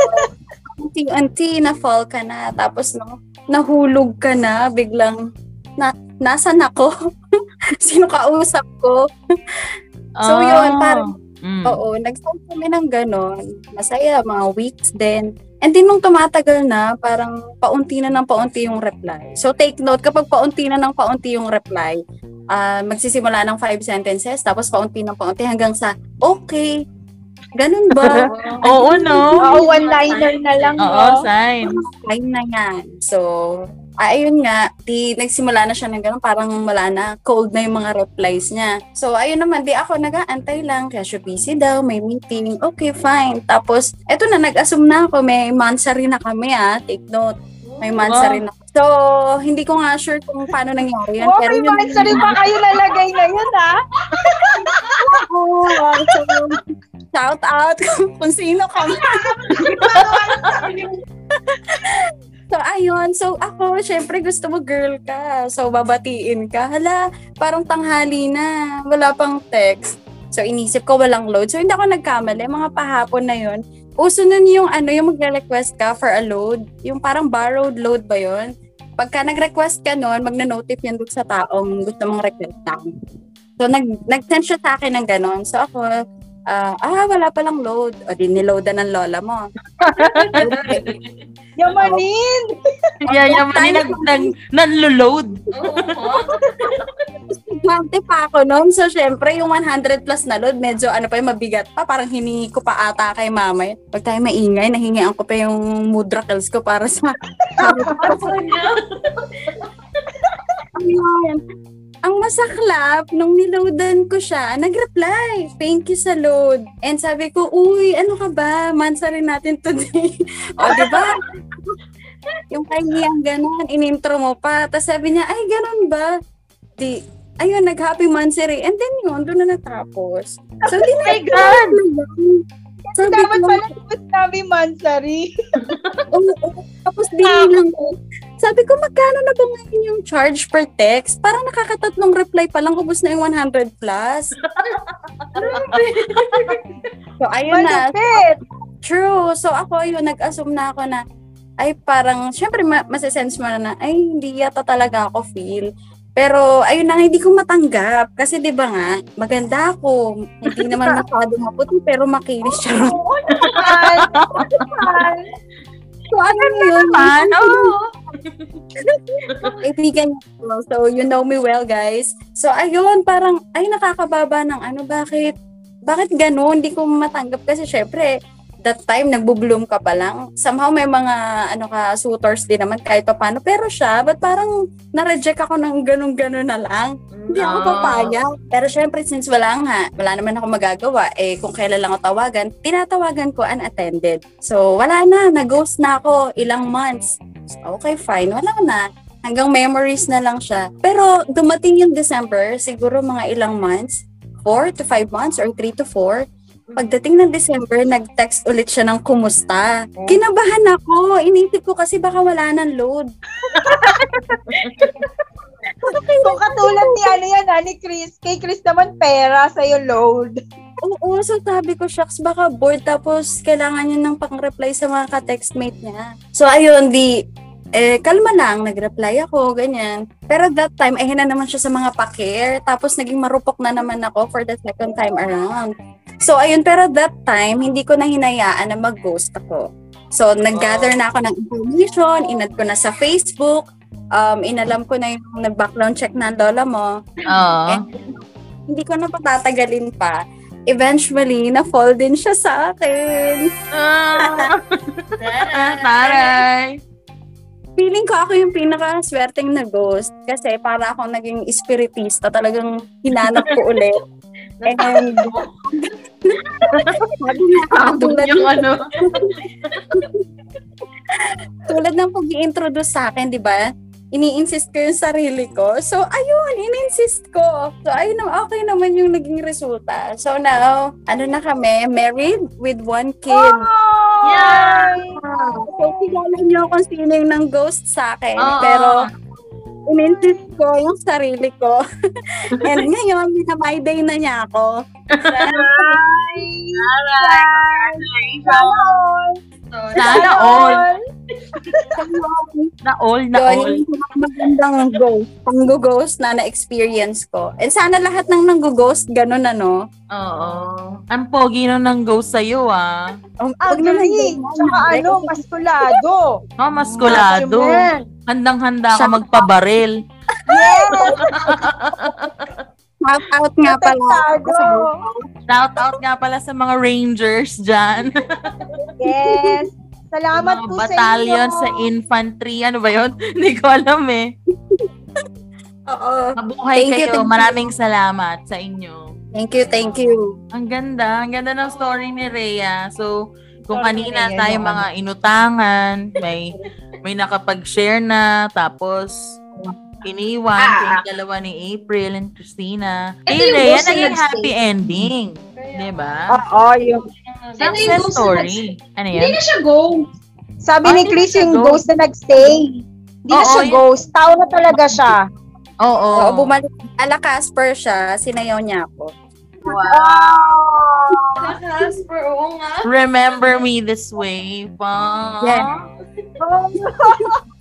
unti-unti na fall ka na, tapos no, nahulog ka na, biglang, na, nasan ako? Sino kausap ko? So, yun, parang Mm. Oo, nag-start kami ng ganon. Masaya, mga weeks din. And then nung tumatagal na, parang paunti na ng paunti yung reply. So take note, kapag paunti na ng paunti yung reply, ah magsisimula ng five sentences, tapos paunti ng paunti hanggang sa, okay, ganun ba? Oo, no? Oo, one-liner na lang. Oo, no? sign. Ayun na yan. So, ayun nga, di nagsimula na siya ng ganun, parang wala na, cold na yung mga replies niya. So, ayun naman, di ako nag-aantay lang, kaya siya busy daw, may meeting, okay, fine. Tapos, eto na, nag-assume na ako, may mansari na kami ah, take note. May mansari na. So, hindi ko nga sure kung paano nangyari yun. Oh, pero may mga rin pa kayo nalagay na yun, ha? Oo, so, shout out kung sino ka So, ayun. So, ako, syempre, gusto mo girl ka. So, babatiin ka. Hala, parang tanghali na. Wala pang text. So, inisip ko walang load. So, hindi ako nagkamali. Mga pahapon na yun. Uso nun yung, ano, yung magre-request ka for a load. Yung parang borrowed load ba yun? Pagka nag-request ka nun, magna-notif yan doon sa taong gusto mong request So, nag, nag-send siya sa akin ng ganon. So, ako, ah, ah, wala palang load. O, di niloadan ng lola mo. Yamanin! Yeah, yeah, man, nag, nag, nanloload. Estudyante pa ako noon. So, syempre, yung 100 plus na load, medyo ano pa yung mabigat pa. Parang hiningi ko pa ata kay mama. Pag tayo maingay, nahingian ko pa yung mudrakels ko para sa... Ang masaklap, nung niloadan ko siya, nag-reply, thank you sa load. And sabi ko, uy, ano ka ba? Mansa rin natin today. o, di ba? yung kahiyang ganon, in-intro mo pa. Tapos sabi niya, ay, ganon ba? Di, ayun, nag-happy mansary. And then yun, doon na natapos. So, di na. my God! Sabi Dapat ko, pala sinabi Mansari. Oo, oo. Tapos di lang ko. Sabi ko, magkano na ba ngayon yung charge per text? Parang nakakatatlong reply pa lang, ubos na yung 100 plus. so, ayun na. Malupit! True. So, ako, yun, nag-assume na ako na, ay parang, syempre, ma- masasense mo na na, ay, hindi yata talaga ako feel. Pero, ayun na, hindi ko matanggap. Kasi, di ba nga, maganda ako. Hindi naman masyado maputi, pero makinis siya. Oo naman! Oo so, ano yun? Man, oh. Kaibigan ko. So, you know me well, guys. So, ayun, parang, ay, nakakababa ng ano, bakit? Bakit ganun? Hindi ko matanggap kasi syempre, that time, nagbo-bloom ka pa lang. Somehow, may mga, ano ka, suitors din naman kahit pa paano. Pero siya, ba't parang na-reject ako ng ganun-ganun na lang? Hindi ako Ah. papayag. Pero syempre, since wala nga, wala naman ako magagawa, eh, kung kailan lang ako tawagan, tinatawagan ko unattended. So, wala na, nag-ghost na ako ilang months. So, okay, fine, wala na. Hanggang memories na lang siya. Pero, dumating yung December, siguro mga ilang months, 4 to 5 months or 3 to 4, Pagdating ng December, nag-text ulit siya ng kumusta. Kinabahan ako. Inisip ko kasi baka wala ng load. Kung katulad ni ano yan, ha, ni Chris. Kay Chris naman pera, sa'yo load. Oo, so sabi ko, shucks, baka bored tapos kailangan niya ng pang-reply sa mga ka-textmate niya. So, ayun, di, eh, kalma lang, nag-reply ako, ganyan. Pero that time, eh, hina naman siya sa mga pa-care. Tapos, naging marupok na naman ako for the second time around. So, ayun, pero that time, hindi ko na hinayaan na mag-ghost ako. So, nag-gather na ako ng information, inad ko na sa Facebook, um, inalam ko na yung nag-background check ng lola mo. Oo. Hindi ko na patatagalin pa. Eventually, na-fall din siya sa akin. Ah. Taray. Feeling ko ako yung pinaka-swerteng na ghost kasi para akong naging espiritista. Talagang hinanap ko ulit. And, tulad, yung ano. tulad ng pag introduce sa akin, di ba? Ini-insist ko yung sarili ko. So, ayun, in-insist ko. So, ayun, okay naman yung naging resulta. So, now, ano na kami, married with one kid. Yeah! So, kilala niyo kung sino yung nang ghost sa akin. Oo. Pero, in-insist ko yung sarili ko. And ngayon, minamay day na niya ako. Sana all. Na all, na Yun, all. yung magandang ghost. Pang-ghost na na-experience ko. And sana lahat ng nang-ghost, ganun ano. Oo. Ang pogi nun ng ghost sa'yo, ah. Um, Ang wag na lang galing! Tsaka ano, maskulado. Oh, maskulado. Handang-handa ka magpabaril. Yes! Shout out nga pala. Shout out nga pala sa mga rangers dyan. Yes! Salamat po battalion sa sa inyo. infantry. Ano ba yun? Hindi ko alam eh. Oo. Mabuhay Thank you, kayo. thank you. Maraming salamat sa inyo. Thank you, thank you. Ang ganda. Ang ganda ng story ni Rhea. So, kung kanina tayo yung mga inutangan, may may nakapag-share na, tapos iniwan Ah. kayong dalawa ni April and Christina. Eh, yung Rhea, naging happy ending. Di ba? Oo, yung Ito yung Success ghost na story. Ano Hindi yan? na siya go. sabi Ah, ni hindi Chris na yung ghost. ghost na nagstay. Hindi na Oo, siya yun. ghost. Tao na talaga siya. Oo. Oo, bumalik. Ala Casper siya, sinayaw niya ako. Casper, oo nga. Remember me this way. Wow. Yeah.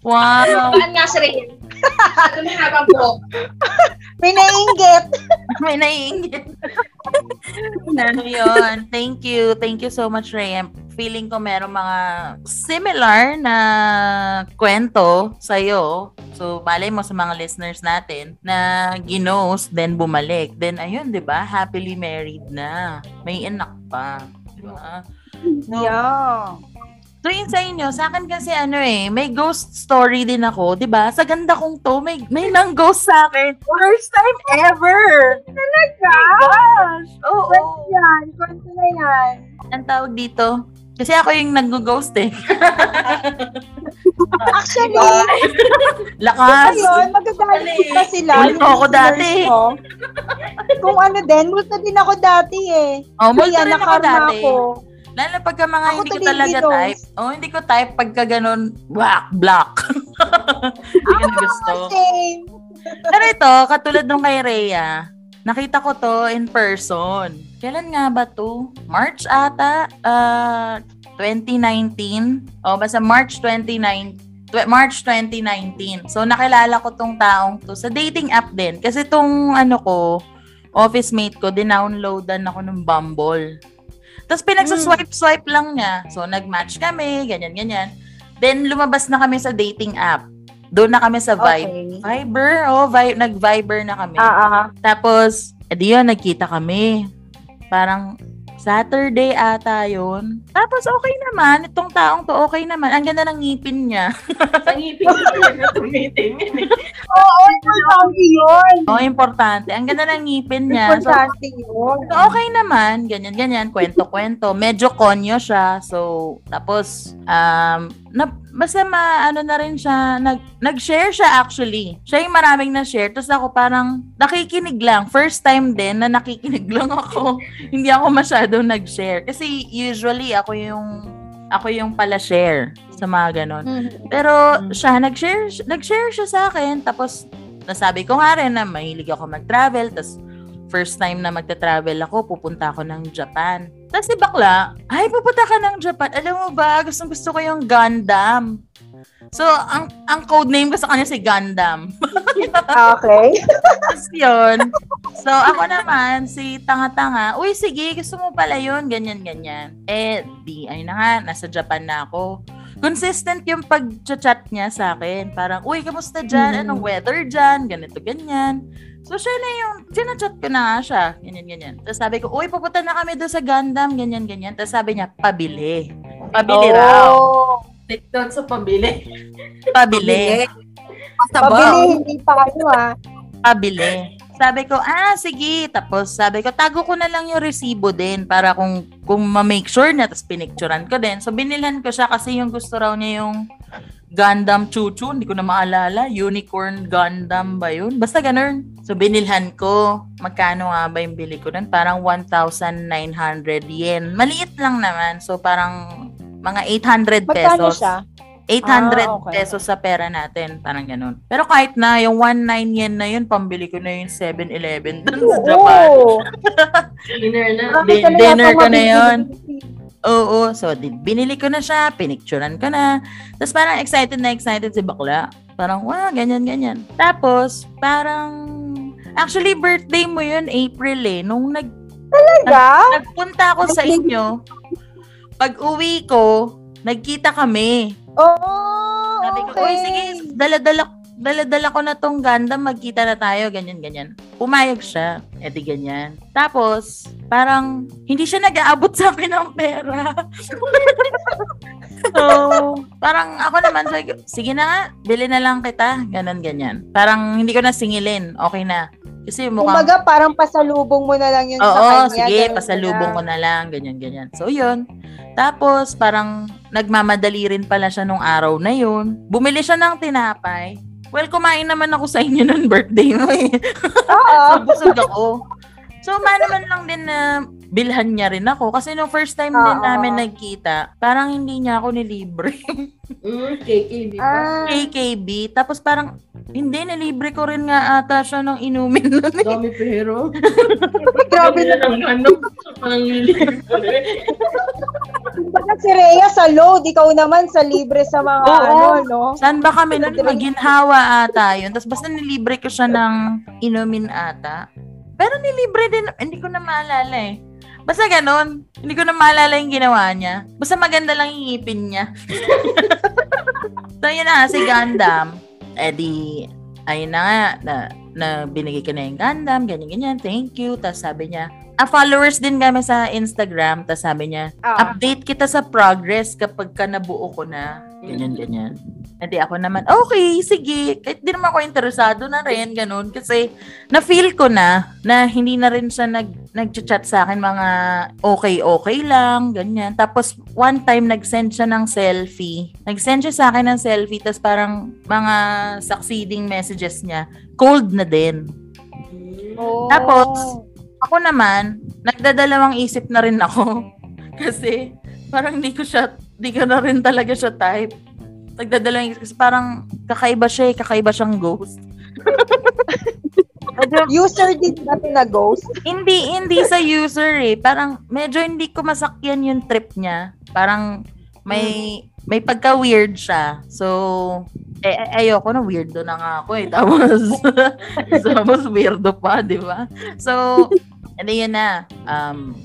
Wow. Saan nga si Rhea? Ito na habang buhok. May nainggit. May naiingit. ano yun. Thank you. Thank you so much, Ray. Feeling ko meron mga similar na kwento sa'yo. So, balay mo sa mga listeners natin na ginos, then bumalik. Then, ayun, di ba? Happily married na. May anak pa. Di ba? So, Yeah. So yun sa inyo, sa akin kasi ano eh, may ghost story din ako, 'di ba? Sa ganda kong to, may may nang ghost sa akin. First time ever. Talaga? Gosh. Oo. Yan, kwento na yan. Ang tawag dito. Kasi ako yung nag-ghost eh. Actually, Lakas. ayun, magagalit pa sila. Multo ako dati. ko. Kung ano din, multo din ako dati eh. Oh, multo Kaya rin ako dati. ako. Lalo pagka mga Ako hindi ko talaga ginos. type. Oh, hindi ko type pagka ganun, black, black. Hindi ko na gusto. Same. Pero ito, katulad nung kay Rhea, nakita ko to in person. Kailan nga ba to? March ata? Uh, 2019? O, basta March 29 tw- March 2019. So, nakilala ko tong taong to sa dating app din. Kasi tong ano ko, office mate ko, dinownloadan ako ng Bumble. Tapos pinagsaswipe-swipe lang niya. So, nag-match kami, ganyan-ganyan. Then, lumabas na kami sa dating app. Doon na kami sa Vibe. Okay. Viber, oh, vi- nag-Viber na kami. Ah. Tapos, edi yun, nagkita kami. Parang, Saturday ata yun. Tapos, okay naman. Itong taong to, okay naman. Ang ganda ng ngipin niya. Ang ngipin ko talaga tumiting. Oo, importante yun. oh, importante. Ang ganda ng ngipin niya. So, Importante yun. so, okay naman. Ganyan, ganyan. Kwento-kwento. Medyo konyo siya. So, tapos, um, na, basta ma, ano na rin siya, nag, nag-share siya actually. Siya yung maraming na-share. Tapos ako parang nakikinig lang. First time din na nakikinig lang ako. Hindi ako masyadong nag-share. Kasi usually ako yung ako yung pala share sa mga ganon. Mhm. Pero siya, nag-share, nag-share siya sa akin. Tapos, nasabi ko nga rin na mahilig ako mag-travel. Tapos, first time na magta-travel ako, pupunta ako ng Japan. Tapos si bakla, ay, pupunta ka ng Japan. Alam mo ba, gustong gusto ko yung Gundam. So, ang ang code name ko sa kanya si Gundam. Okay. Tapos yun. So, ako naman, si tanga-tanga, uy, sige, gusto mo pala yun, ganyan-ganyan. Eh, di, ay na nga, nasa Japan na ako. Consistent yung pag-chat niya sa akin. Parang, uy, kamusta dyan? Anong weather dyan? Ganito, ganyan. So, siya na yung, sinachat ko na nga siya. Ganyan, ganyan. Tapos sabi ko, uy, pupunta na kami doon sa Gundam, ganyan, ganyan. Tapos sabi niya, pabili. Pabili raw. Oh, Take note sa pabili. Pabili. Sabaw. Pabili, hindi pa ano ah. pabili. Sabi ko, ah, sige. Tapos sabi ko, tago ko na lang yung resibo din para kung kung ma-make sure na, tapos pinicturan ko din. So, binilhan ko siya kasi yung gusto raw niya yung Gundam Chuchu, hindi ko na maalala. Unicorn Gundam ba yun? Basta ganun. So, binilhan ko. Magkano nga ba yung bili ko nun? Parang 1,900 yen. Maliit lang naman. So, parang mga 800 Magkano pesos. siya? 800 Ah, okay. pesos sa pera natin. Parang ganun. Pero kahit na, yung 19 yen na yun, pambili ko na yung 7-Eleven dun sa Japan. Dinner na. Din- dinner ko na yun. Oo. So, di, binili ko na siya, pinicturean ko na. Tapos parang excited na excited si bakla. Parang, wow, ganyan, ganyan. Tapos, parang, actually, birthday mo yun, April eh. Nung nag, Talaga? nagpunta ako sa inyo, pag uwi ko, nagkita kami. Oo, Sabi ko, okay. uy, sige, dala-dala, dala-dala ko na tong Gundam, magkita na tayo, ganyan-ganyan. Pumayag siya, edi ganyan. Tapos, parang, hindi siya nag-aabot sa akin ng pera. so, parang ako naman, ko, sige na nga, bili na lang kita, ganon-ganyan. Parang, hindi ko na singilin, okay na. Kasi mukhang, Kumbaga, parang pasalubong mo na lang yun sa Oo, kanya. sige, ganun pasalubong na. ko na lang, ganyan, ganyan. So, yun. Tapos, parang nagmamadali rin pala siya nung araw na yun. Bumili siya ng tinapay. Well, kumain naman ako sa inyo nung birthday mo eh. Oo. so, busog ako. So, man naman lang din na bilhan niya rin ako. Kasi nung first time din Oo. namin nagkita, parang hindi niya ako nilibre. Mm, KKB pa. Ah, KKB. Tapos parang, hindi, nilibre ko rin nga ata siya ng inumin nun eh. Dami pero. grabe na. ng ano. Ang lilig ko rin. Kumbaga si Rhea sa load, ikaw naman sa libre sa mga Oo. ano, no? Saan ba kami nun? Maginhawa ata yun. Tapos basta nilibre ko siya ng inumin ata. Pero Pero nilibre din, hindi ko na maalala eh. Basta ganun. Hindi ko na maalala yung ginawa niya. Basta maganda lang yung ngipin niya. so, yun na si Gundam. Eh di, ayun na nga, na, na binigay ko na yung Gundam, ganyan-ganyan, thank you. Tapos sabi niya, ah, followers din kami sa Instagram. Tapos sabi niya, Ah. update kita sa progress kapag ka nabuo ko na. Ganyan, ganyan. Hindi ako naman, okay, sige. Kahit di naman ako interesado na rin, ganun. Kasi, na-feel ko na, na hindi na rin siya nag, nag-chat sa akin mga okay-okay lang, ganyan. Tapos, one time, nag-send siya ng selfie. Nag-send siya sa akin ng selfie, tapos parang mga succeeding messages niya, cold na din. Oh. Tapos, ako naman, nagdadalawang isip na rin ako. Kasi, parang di ko siya, di ko na rin talaga siya type. Nagdadalawang isip kasi parang kakaiba siya eh, kakaiba siyang ghost. user din natin na ghost. hindi, hindi sa user eh. Parang medyo hindi ko masakyan yung trip niya. Parang may may pagka-weird siya. So, eh, ay- ayoko na weirdo na nga ako eh. Tapos, tapos weirdo pa, di ba? So, edi yun na. Um,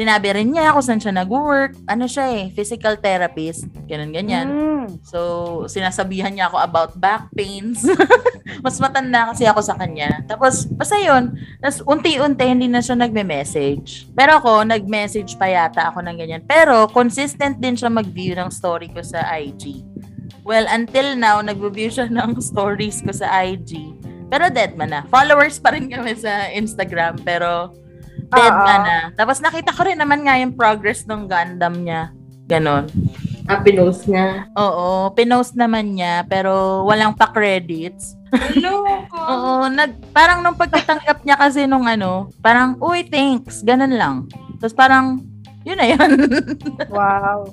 sinabi rin niya kung saan siya nag-work. Ano siya eh, physical therapist. Ganun, ganyan. Mm. So, sinasabihan niya ako about back pains. Mas matanda kasi ako sa kanya. Tapos, basta yun. Tapos, unti-unti, hindi na siya nagme-message. Pero ako, nag-message pa yata ako ng ganyan. Pero, consistent din siya mag-view ng story ko sa IG. Well, until now, nag-view siya ng stories ko sa IG. Pero dead man na. Followers pa rin kami sa Instagram. Pero, dead Ah, man ah. na. Tapos, nakita ko rin naman nga yung progress ng Gundam niya. Ganon. Ah, pinost niya. Oo, pinost naman niya pero walang pa-credits. Hello, Oo, nag parang nung pagkatanggap niya kasi nung ano, parang uy, thanks, ganun lang. Tapos parang yun na yun. Wow.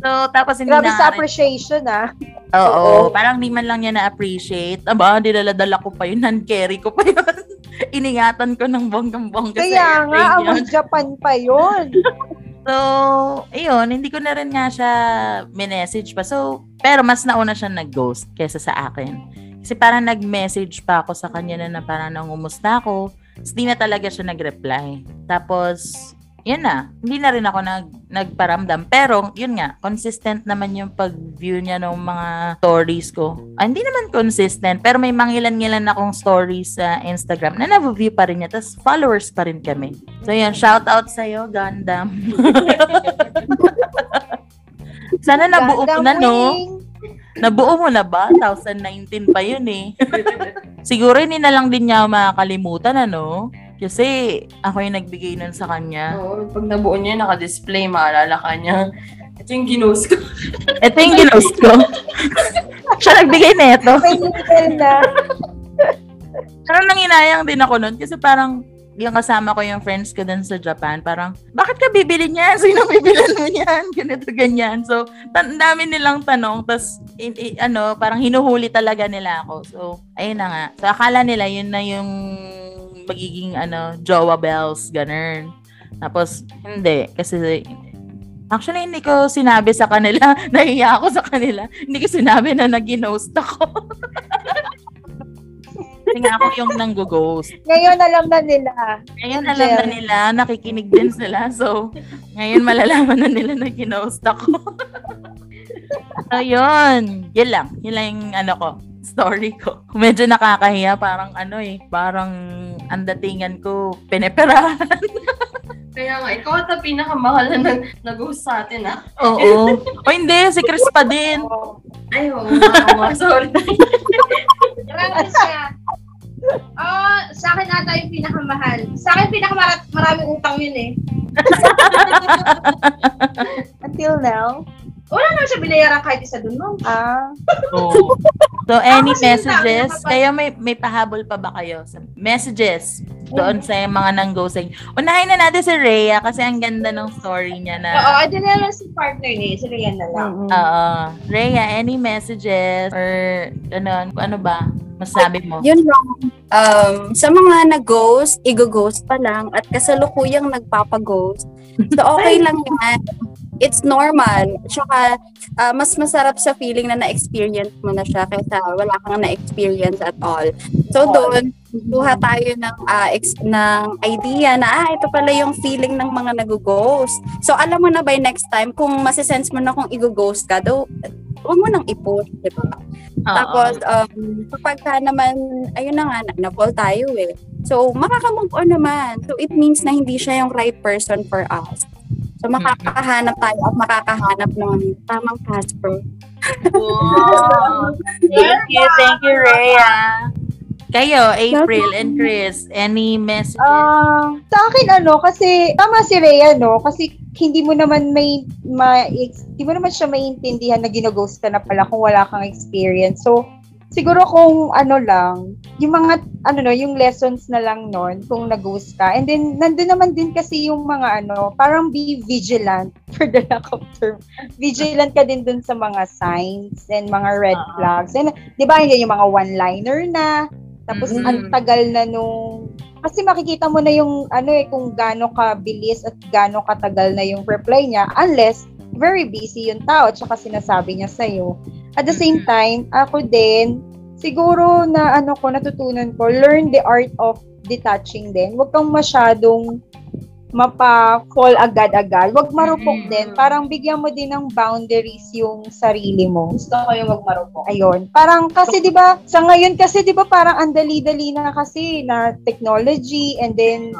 So, tapos hindi Grabe na sa appreciation ah. Oo, parang di man lang niya na-appreciate. Aba, dilaladala ko pa yun, hand-carry ko pa yun. Iningatan ko ng bonggang-bongga sa Kaya nga, away Japan pa yun. So, ayun, hindi ko na rin nga siya minessage pa. So, pero mas nauna siya nag-ghost kaysa sa akin. Kasi parang nag-message pa ako sa kanya na, na parang nangumusta ako. Tapos di na talaga siya nag-reply. Tapos, yun na. Hindi na rin ako nag, nagparamdam. Pero, yun nga, consistent naman yung pag-view niya ng mga stories ko. Ah, hindi naman consistent, pero may mangilan-ngilan akong stories sa Instagram na na-view pa rin niya. Tapos, followers pa rin kami. So, yun, shout out sa'yo, Gundam. Sana nabuo mo na, no? Nabuo mo na ba? 2019 pa yun eh. Siguro hindi na lang din niya makakalimutan, ano? Kasi ako yung nagbigay nun sa kanya. Oo, pag nabuo niya, naka-display, maalala ka niya. Ito yung ginost ko. Ito yung ginost ko. Siya nagbigay na ito. May level na. Pero nanginayang din ako nun kasi parang yung kasama ko yung friends ko dun sa Japan, parang, bakit ka bibili niyan? Sino bibilan mo niyan? Ganito, ganyan. So, tan- dami nilang tanong, tas, in- i- ano, parang hinuhuli talaga nila ako. So, ayun na nga. So, akala nila yun na yung magiging, ano, jowa bells, ganun. Tapos, hindi. Kasi, actually, hindi ko sinabi sa kanila, nahiya ako sa kanila. Hindi ko sinabi na nag-ghost ako. Kasi nga ako yung nanggo-ghost. Ngayon alam na nila. Ngayon alam na Angel. nila, nakikinig din sila. So, ngayon malalaman na nila na ginost ako. so, yun. Yun lang. Yun lang yung ano ko, story ko. Medyo nakakahiya. Parang ano eh, parang ang datingan ko, pineperahan. Kaya nga, ikaw at ang pinakamahal na nag- nag-host sa atin, ah. Oo. O hindi, si Chris pa din. Ay, oo nga, oo nga, sorry. Grabe siya. Oh, sa akin ata yung pinakamahal. Sa akin pinakamaraming utang yun eh. Until now. Wala naman siya binayaran kahit isa dun, no? Ah. Oo. So, any Ako, messages? kapag- Kayo may, may pahabol pa ba kayo? Sa messages doon sa mga nang-ghosting. Unahin na natin si Rhea kasi ang ganda ng story niya na Oo, ito na lang si partner niya. Sila yan na lang. Oo. Rhea, any messages or ano, ano ba? Masabi mo? Yun lang. Um, sa mga nag-ghost, i-ghost pa lang at kasalukuyang nagpapa-ghost. So, okay lang yan. It's normal. Tsaka, ah, mas masarap sa feeling na na-experience mo na siya kaysa wala kang na-experience at all. So, doon, kuha tayo ng ah, ex- ng idea na ah ito pala yung feeling ng mga nag-ghost. So alam mo na by next time kung masisense mo na kung i-ghost ka, do huwag mo nang i-push, di ba? Tapos, um, kapag ka naman, ayun na nga, na- na-fall tayo eh. So, makaka-move on naman. So, it means na hindi siya yung right person for us. So, makakahanap tayo at makakahanap ng tamang Casper. Wow. Thank you, thank you, Rhea. Kayo, April and Chris, any messages? Ah, sa akin ano, kasi tama si Rhea, no? Kasi hindi mo naman may, ma, hindi mo naman siya maintindihan na ginaghost ka na pala kung wala kang experience. So, siguro kung ano lang, yung mga, ano no, yung lessons na lang nun, kung nag-ghost ka. And then, nandun naman din kasi yung mga ano, parang be vigilant for the lack of term. Vigilant ka din dun sa mga signs and mga red Ah. flags. And, di ba, yun yung mga one-liner na, tapos Mm. ang tagal na nung kasi makikita mo na yung ano eh kung gaano ka bilis at gaano katagal na yung reply niya unless very busy yung tao at saka sinasabi niya sa At the same time, ako din siguro na ano ko natutunan ko learn the art of detaching din. Huwag kang masyadong mapa-fall agad-agad. Huwag marupok Mm. din. Parang bigyan mo din ng boundaries yung sarili mo. Gusto ko yung magmarupok. Ayun. Parang kasi 'di ba sa ngayon kasi 'di ba parang ang dali-dali na kasi na technology and then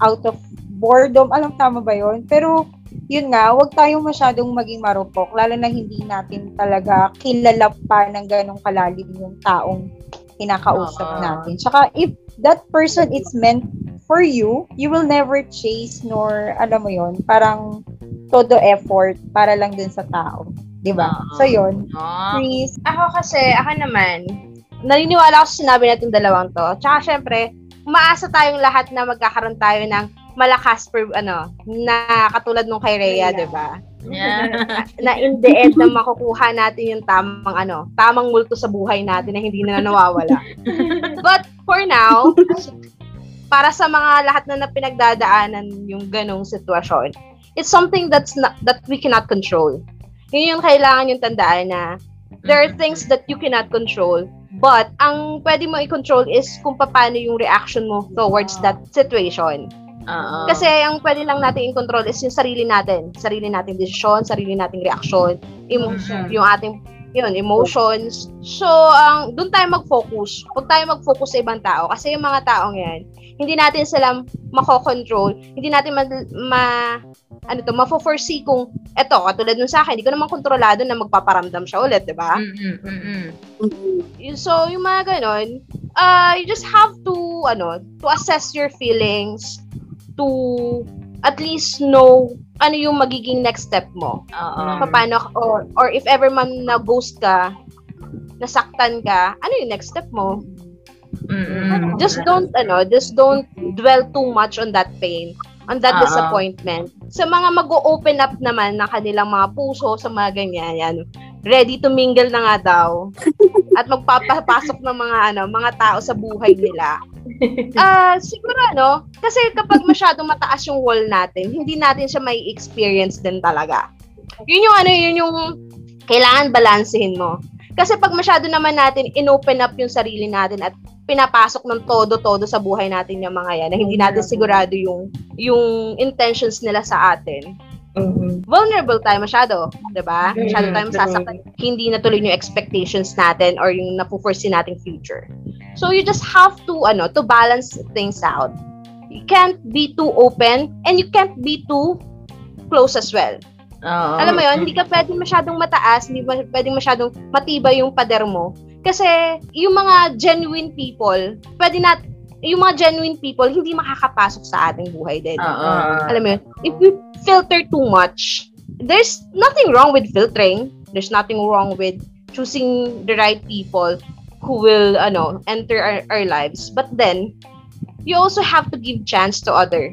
out of boredom. Alam tama ba 'yon? Pero yun nga, wag tayong masyadong maging marupok lalo na hindi natin talaga kilala pa ng ganong kalalim yung taong kinakausap natin. Tsaka if that person is meant for you, you will never chase nor alam mo yon parang todo effort para lang dun sa tao. 'Di ba? Oo. So yun. Please. Ako kasi, ako naman, naniniwala ako sa sinabi natin dalawang to. Tsaka syempre, umaasa tayong lahat na magkakaroon tayo ng malakas per, ano, na katulad nung kay Rhea, di ba? yeah. Na in the end na makukuha natin yung tamang ano, tamang multo sa buhay natin na hindi na nawawala. But for now, para sa mga lahat na napinagdadaanan yung ganong sitwasyon, it's something that's not, that we cannot control. Yun yung kailangan yung tandaan na there are things that you cannot control but ang pwede mo i-control is kung paano yung reaction mo towards that situation. Oo. Kasi ang pwede lang natin i-control is yung sarili natin. Sarili nating desisyon, sarili nating reaction, emo- Mhm. yung ating yun, emotions. So, ang doon tayo mag-focus. Huwag tayo mag-focus sa ibang tao kasi yung mga taong yan, hindi natin sila mako-control, hindi natin ma, ma ano to, mafo-foresee kung eto, katulad nun sa akin, hindi ko naman kontrolado na magpaparamdam siya ulit, di ba? Mm-mm, mm-mm. Mm-mm. So, yung mga ganon, uh, you just have to, ano, to assess your feelings, to at least know ano yung magiging next step mo. Oo. Paano, or, or if ever man na-ghost ka, nasaktan ka, ano yung next step mo? Mm-mm. Just don't, ano, just don't dwell too much on that pain, on that Ah. disappointment. Sa mga mag-open up naman ng kanilang mga puso, sa mga ganyan, yan, ready to mingle na nga daw. At magpapasok ng mga, ano, mga tao sa buhay nila. Ah, siguro ano, kasi kapag masyadong mataas yung wall natin, hindi natin siya may experience din talaga. Yun yung ano, yun yung kailangan balansehin mo. Kasi pag masyado naman natin inopen up yung sarili natin at pinapasok ng todo-todo sa buhay natin yung mga yan na hindi natin sigurado yung yung intentions nila sa atin. Mhm. Vulnerable tayo masyado, 'di ba? Masyado Mm, tayong sasaktan. Hindi natuloy yung expectations natin or yung napo-foresee nating future. So you just have to ano, to balance things out. You can't be too open and you can't be too close as well. Oo. Alam mo yon, hindi ka pwedeng masyadong mataas, hindi ma- pwedeng masyadong matibay yung pader mo. Kasi yung mga genuine people, pwede na yung mga genuine people hindi makakapasok sa ating buhay din. Oo. Alam mo yun, if we filter too much, there's nothing wrong with filtering. There's nothing wrong with choosing the right people who will ano enter our, our lives. But then, you also have to give chance to other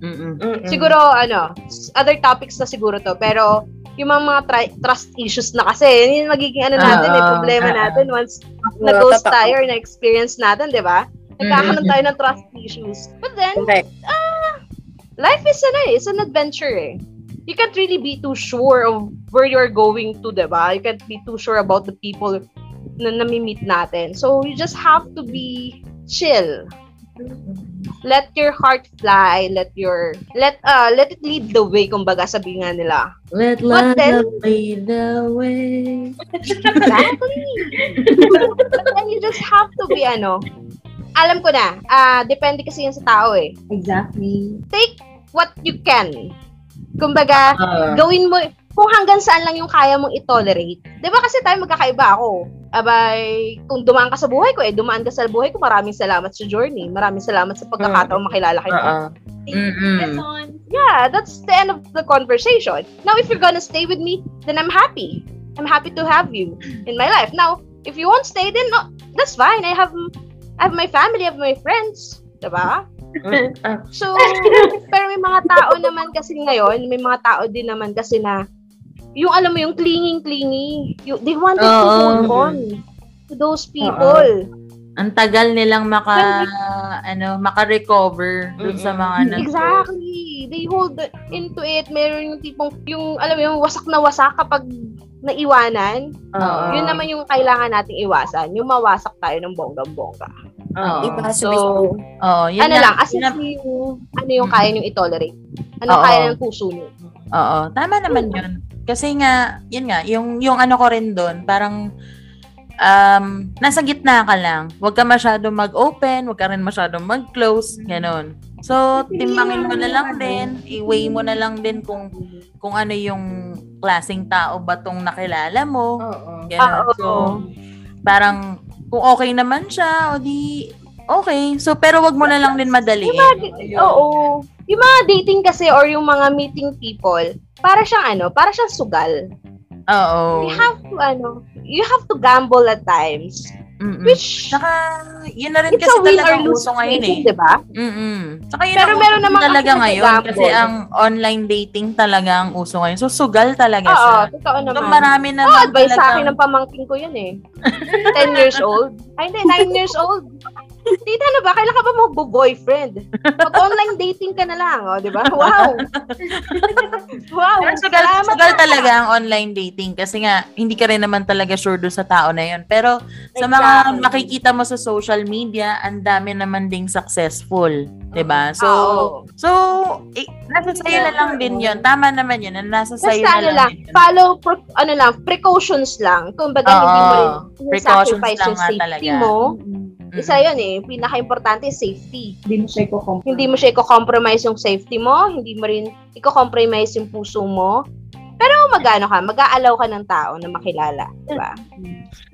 Mm-mm. Mhm. Siguro, ano, other topics na siguro to. Pero, yung mga, mga tri- trust issues na kasi, yun yung magiging ano natin, eh, Oo, problema oo. natin once na-ghost totoo. tayo or na-experience natin, di ba? Nagkakaroon Mm. tayo ng trust issues. But then, Correct. life is ano eh, it's an adventure eh. You can't really be too sure of where you're going to, di ba? You can't be too sure about the people na nami-meet natin. So, you just have to be chill. Let your heart fly, let your let uh let it lead the way kumbaga sabi nga nila. Let love then- lead the way. Exactly. But then you just have to be ano. Alam ko na, ah depende kasi yan sa tao eh. Exactly. Take what you can. Kumbaga, Ah, gawin mo, kung hanggang saan lang yung kaya mong i-tolerate. Di ba kasi tayo magkakaiba ako? Abay, kung dumaan ka sa buhay ko, eh, dumaan ka sa buhay ko, maraming salamat sa journey. Maraming salamat sa pagkakataon makilala kita. ah. Mm-mm. Yeah, that's the end of the conversation. Now, if you're gonna stay with me, then I'm happy. I'm happy to have you in my life. Now, if you won't stay, then no, that's fine. I have, I have my family, I have my friends. Diba? Mm, ah, So, pero may mga tao naman kasi ngayon, may mga tao din naman kasi na, yung alam mo, yung clinging-clingy, yung, they wanted to Oo. hold on to those people. Ang tagal nilang maka, ano, maka-recover dun sa mga nag Exactly. They hold the- into it. Meron yung tipong, yung, alam mo, yung wasak na wasak kapag naiwanan. ah, Yun naman yung kailangan nating iwasan. Yung mawasak tayo ng bonggang-bongga. Iba So, Oo, yun ano nga, lang, assess yun ang- yung, ano yung kaya nyo i-tolerate. Ano Oo. kaya ng puso nyo. Oo, tama naman yun. Kasi nga, yun nga, yung, yung ano ko rin doon, parang um, nasa gitna ka lang. Huwag ka masyado mag-open, huwag ka rin masyado mag-close, ganun. So, timbangin mo na lang din, i-weigh mo na lang din kung kung ano yung klaseng tao ba tong nakilala mo. Oo. Ganun. Ah, oo. So, parang kung okay naman siya, o di okay. So, pero wag mo na lang din madaliin. Oo. Yung mga dating kasi or yung mga meeting people, para siyang ano, para siyang sugal. Oo. You have to ano, you have to gamble at times. Mm-mm. Which Saka, yun na rin it's kasi a win or talagang lose uso ngayon eh. diba? Mm-mm. Saka yun Pero ang meron naman talaga kasi ngayon nag-gamble. kasi ang online dating talaga ang uso ngayon. So, sugal talaga Oo, siya. totoo So, naman. marami Oh, naman advice sa akin ng pamangkin ko yun eh. 10 years old. Ay, hindi, 9 years old. Tita, ano ba? Kailan ka ba mag-boyfriend? Mag-online dating ka na lang, oh, di ba? Wow! wow! Sugal, sugal talaga ang online dating kasi nga hindi ka rin naman talaga sure do sa tao na yun. Pero sa mga Exactly. makikita mo sa social media, ang dami naman ding successful, 'di ba? So oo. so eh, nasa sa'yo na lang din 'yon. Tama naman 'yun. Nasa sa'yo na ano lang. lang, follow, pro- ano lang, precautions lang. Kung baga, Oo. hindi mo rin Precautions sacrifice yung safety mo. Isa yun eh, pinaka-importante is safety. Hindi mo siya i-compromise. Hindi mo siya i-compromise yung safety mo, hindi mo rin i-compromise yung puso mo. Pero magano ka, mag-aalaw ka ng tao na makilala, di ba?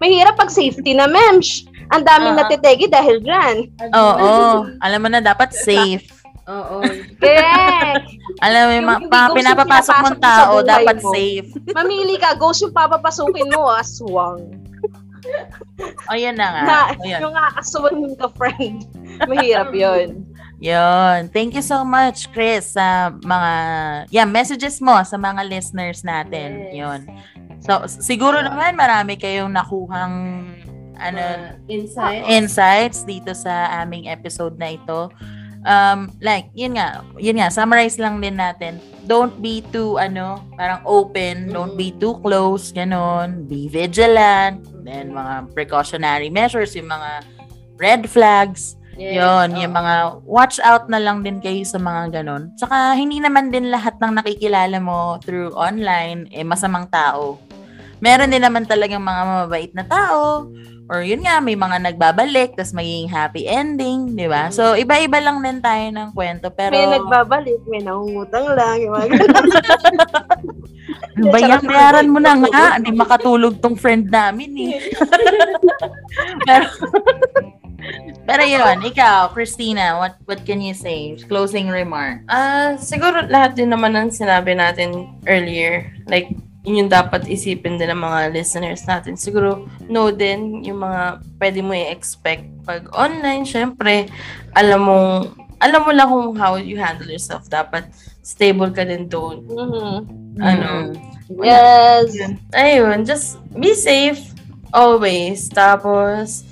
Mahirap pag safety na, memsh. Ang daming Ah. natitegi dahil dyan. Oo, alam mo na dapat safe. Oo. Correct. Alam mo yung ghost yung pinapapasok mong tao, dapat mo. safe. Mamili ka, ghost yung papapasukin mo, aswang. O yan na nga. Na, O, yan. yung aswang ka friend. Mahirap yun. Yun. Thank you so much, Chris, sa mga, yeah, messages mo sa mga listeners natin. Yes. Yun. So, siguro naman marami kayong nakuhang ano, Ano, insight. insights dito sa aming episode na ito. Um, like, yun nga, yun nga, summarize lang din natin. Don't be too, ano, parang open. Don't be too close, ganon. Be vigilant. Then, mga precautionary measures, yung mga red flags. Yes, Yon, oo. yung mga watch out na lang din kayo sa mga ganon. Tsaka hindi naman din lahat ng nakikilala mo through online eh masamang tao. Meron din naman talagang mga mababait na tao or yun nga may mga nagbabalik tas magiging happy ending, 'di ba? So iba-iba lang din tayo ng kwento pero May nagbabalik, may nangungutang lang. Yung mga ganun. ano ba yan? Bayaran mo na nga, hindi makatulog tong friend namin eh. pero Pero yun, ikaw, Christina, what what can you say? Closing remark. Ah, siguro lahat din naman ng sinabi natin earlier. Like, yun yung dapat isipin din ng mga listeners natin. Siguro, know din yung mga pwede mo i-expect. Pag online, syempre, alam mo, alam mo lang kung how you handle yourself. Dapat stable ka din doon. Mhm. Ano, Yes. yun. Ayun, just be safe always. Tapos,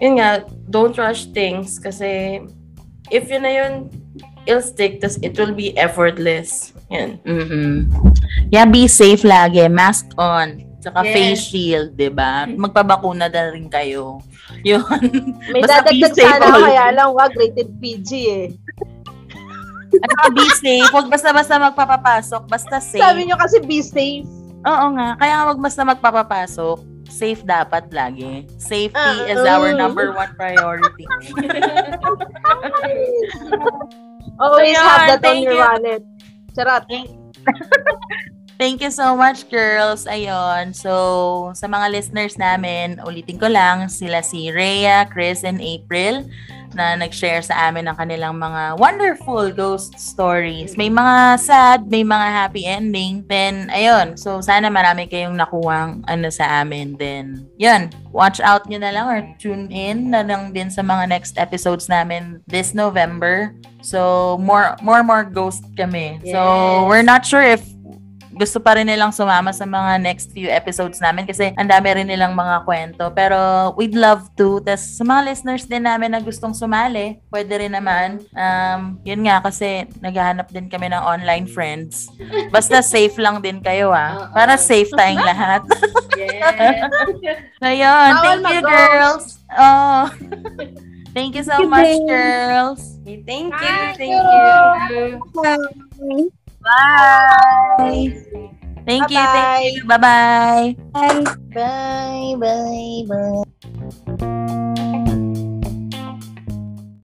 yun nga, don't rush things kasi if yun na yun, it'll stick, tas it will be effortless. Yan. mm Yeah, be safe lagi. Mask on. Tsaka Yes. face shield, di ba? Magpabakuna na rin kayo. Yun. May dadagdag safe sana all. kaya lang wag rated PG eh. At saka be safe. Huwag basta-basta magpapapasok. Basta safe. Sabi nyo kasi be safe. Oo nga. Kaya nga wag basta magpapapasok. Safe dapat lagi. Safety Ah, is our oo. number one priority. Always Ayun, have that on thank your you. wallet. Charot. Thank you so much, girls. Ayun. So, sa mga listeners namin, ulitin ko lang, sila si Rhea, Chris, and April na nag-share sa amin ng kanilang mga wonderful ghost stories. May mga sad, may mga happy ending. Then, ayun. So, sana marami kayong nakuwang ano sa amin. Then, yun. Watch out nyo na lang or tune in na lang din sa mga next episodes namin this November. So, more more more ghost kami. So, Yes. we're not sure if gusto pa rin nilang sumama sa mga next few episodes namin kasi ang dami rin nilang mga kwento. Pero we'd love to. Tapos sa mga listeners din namin na gustong sumali, pwede rin naman. Um, yun nga kasi naghahanap din kami ng online friends. Basta safe lang din kayo ah. Oo. Para safe tayong lahat. Yes. So yun, Bawal thank you girls. Oh. thank you so Thank you, much girls. Okay, thank you. Thank you. Bye. Thank you, Bye-bye. thank you. Bye-bye. Bye. Bye, bye, bye.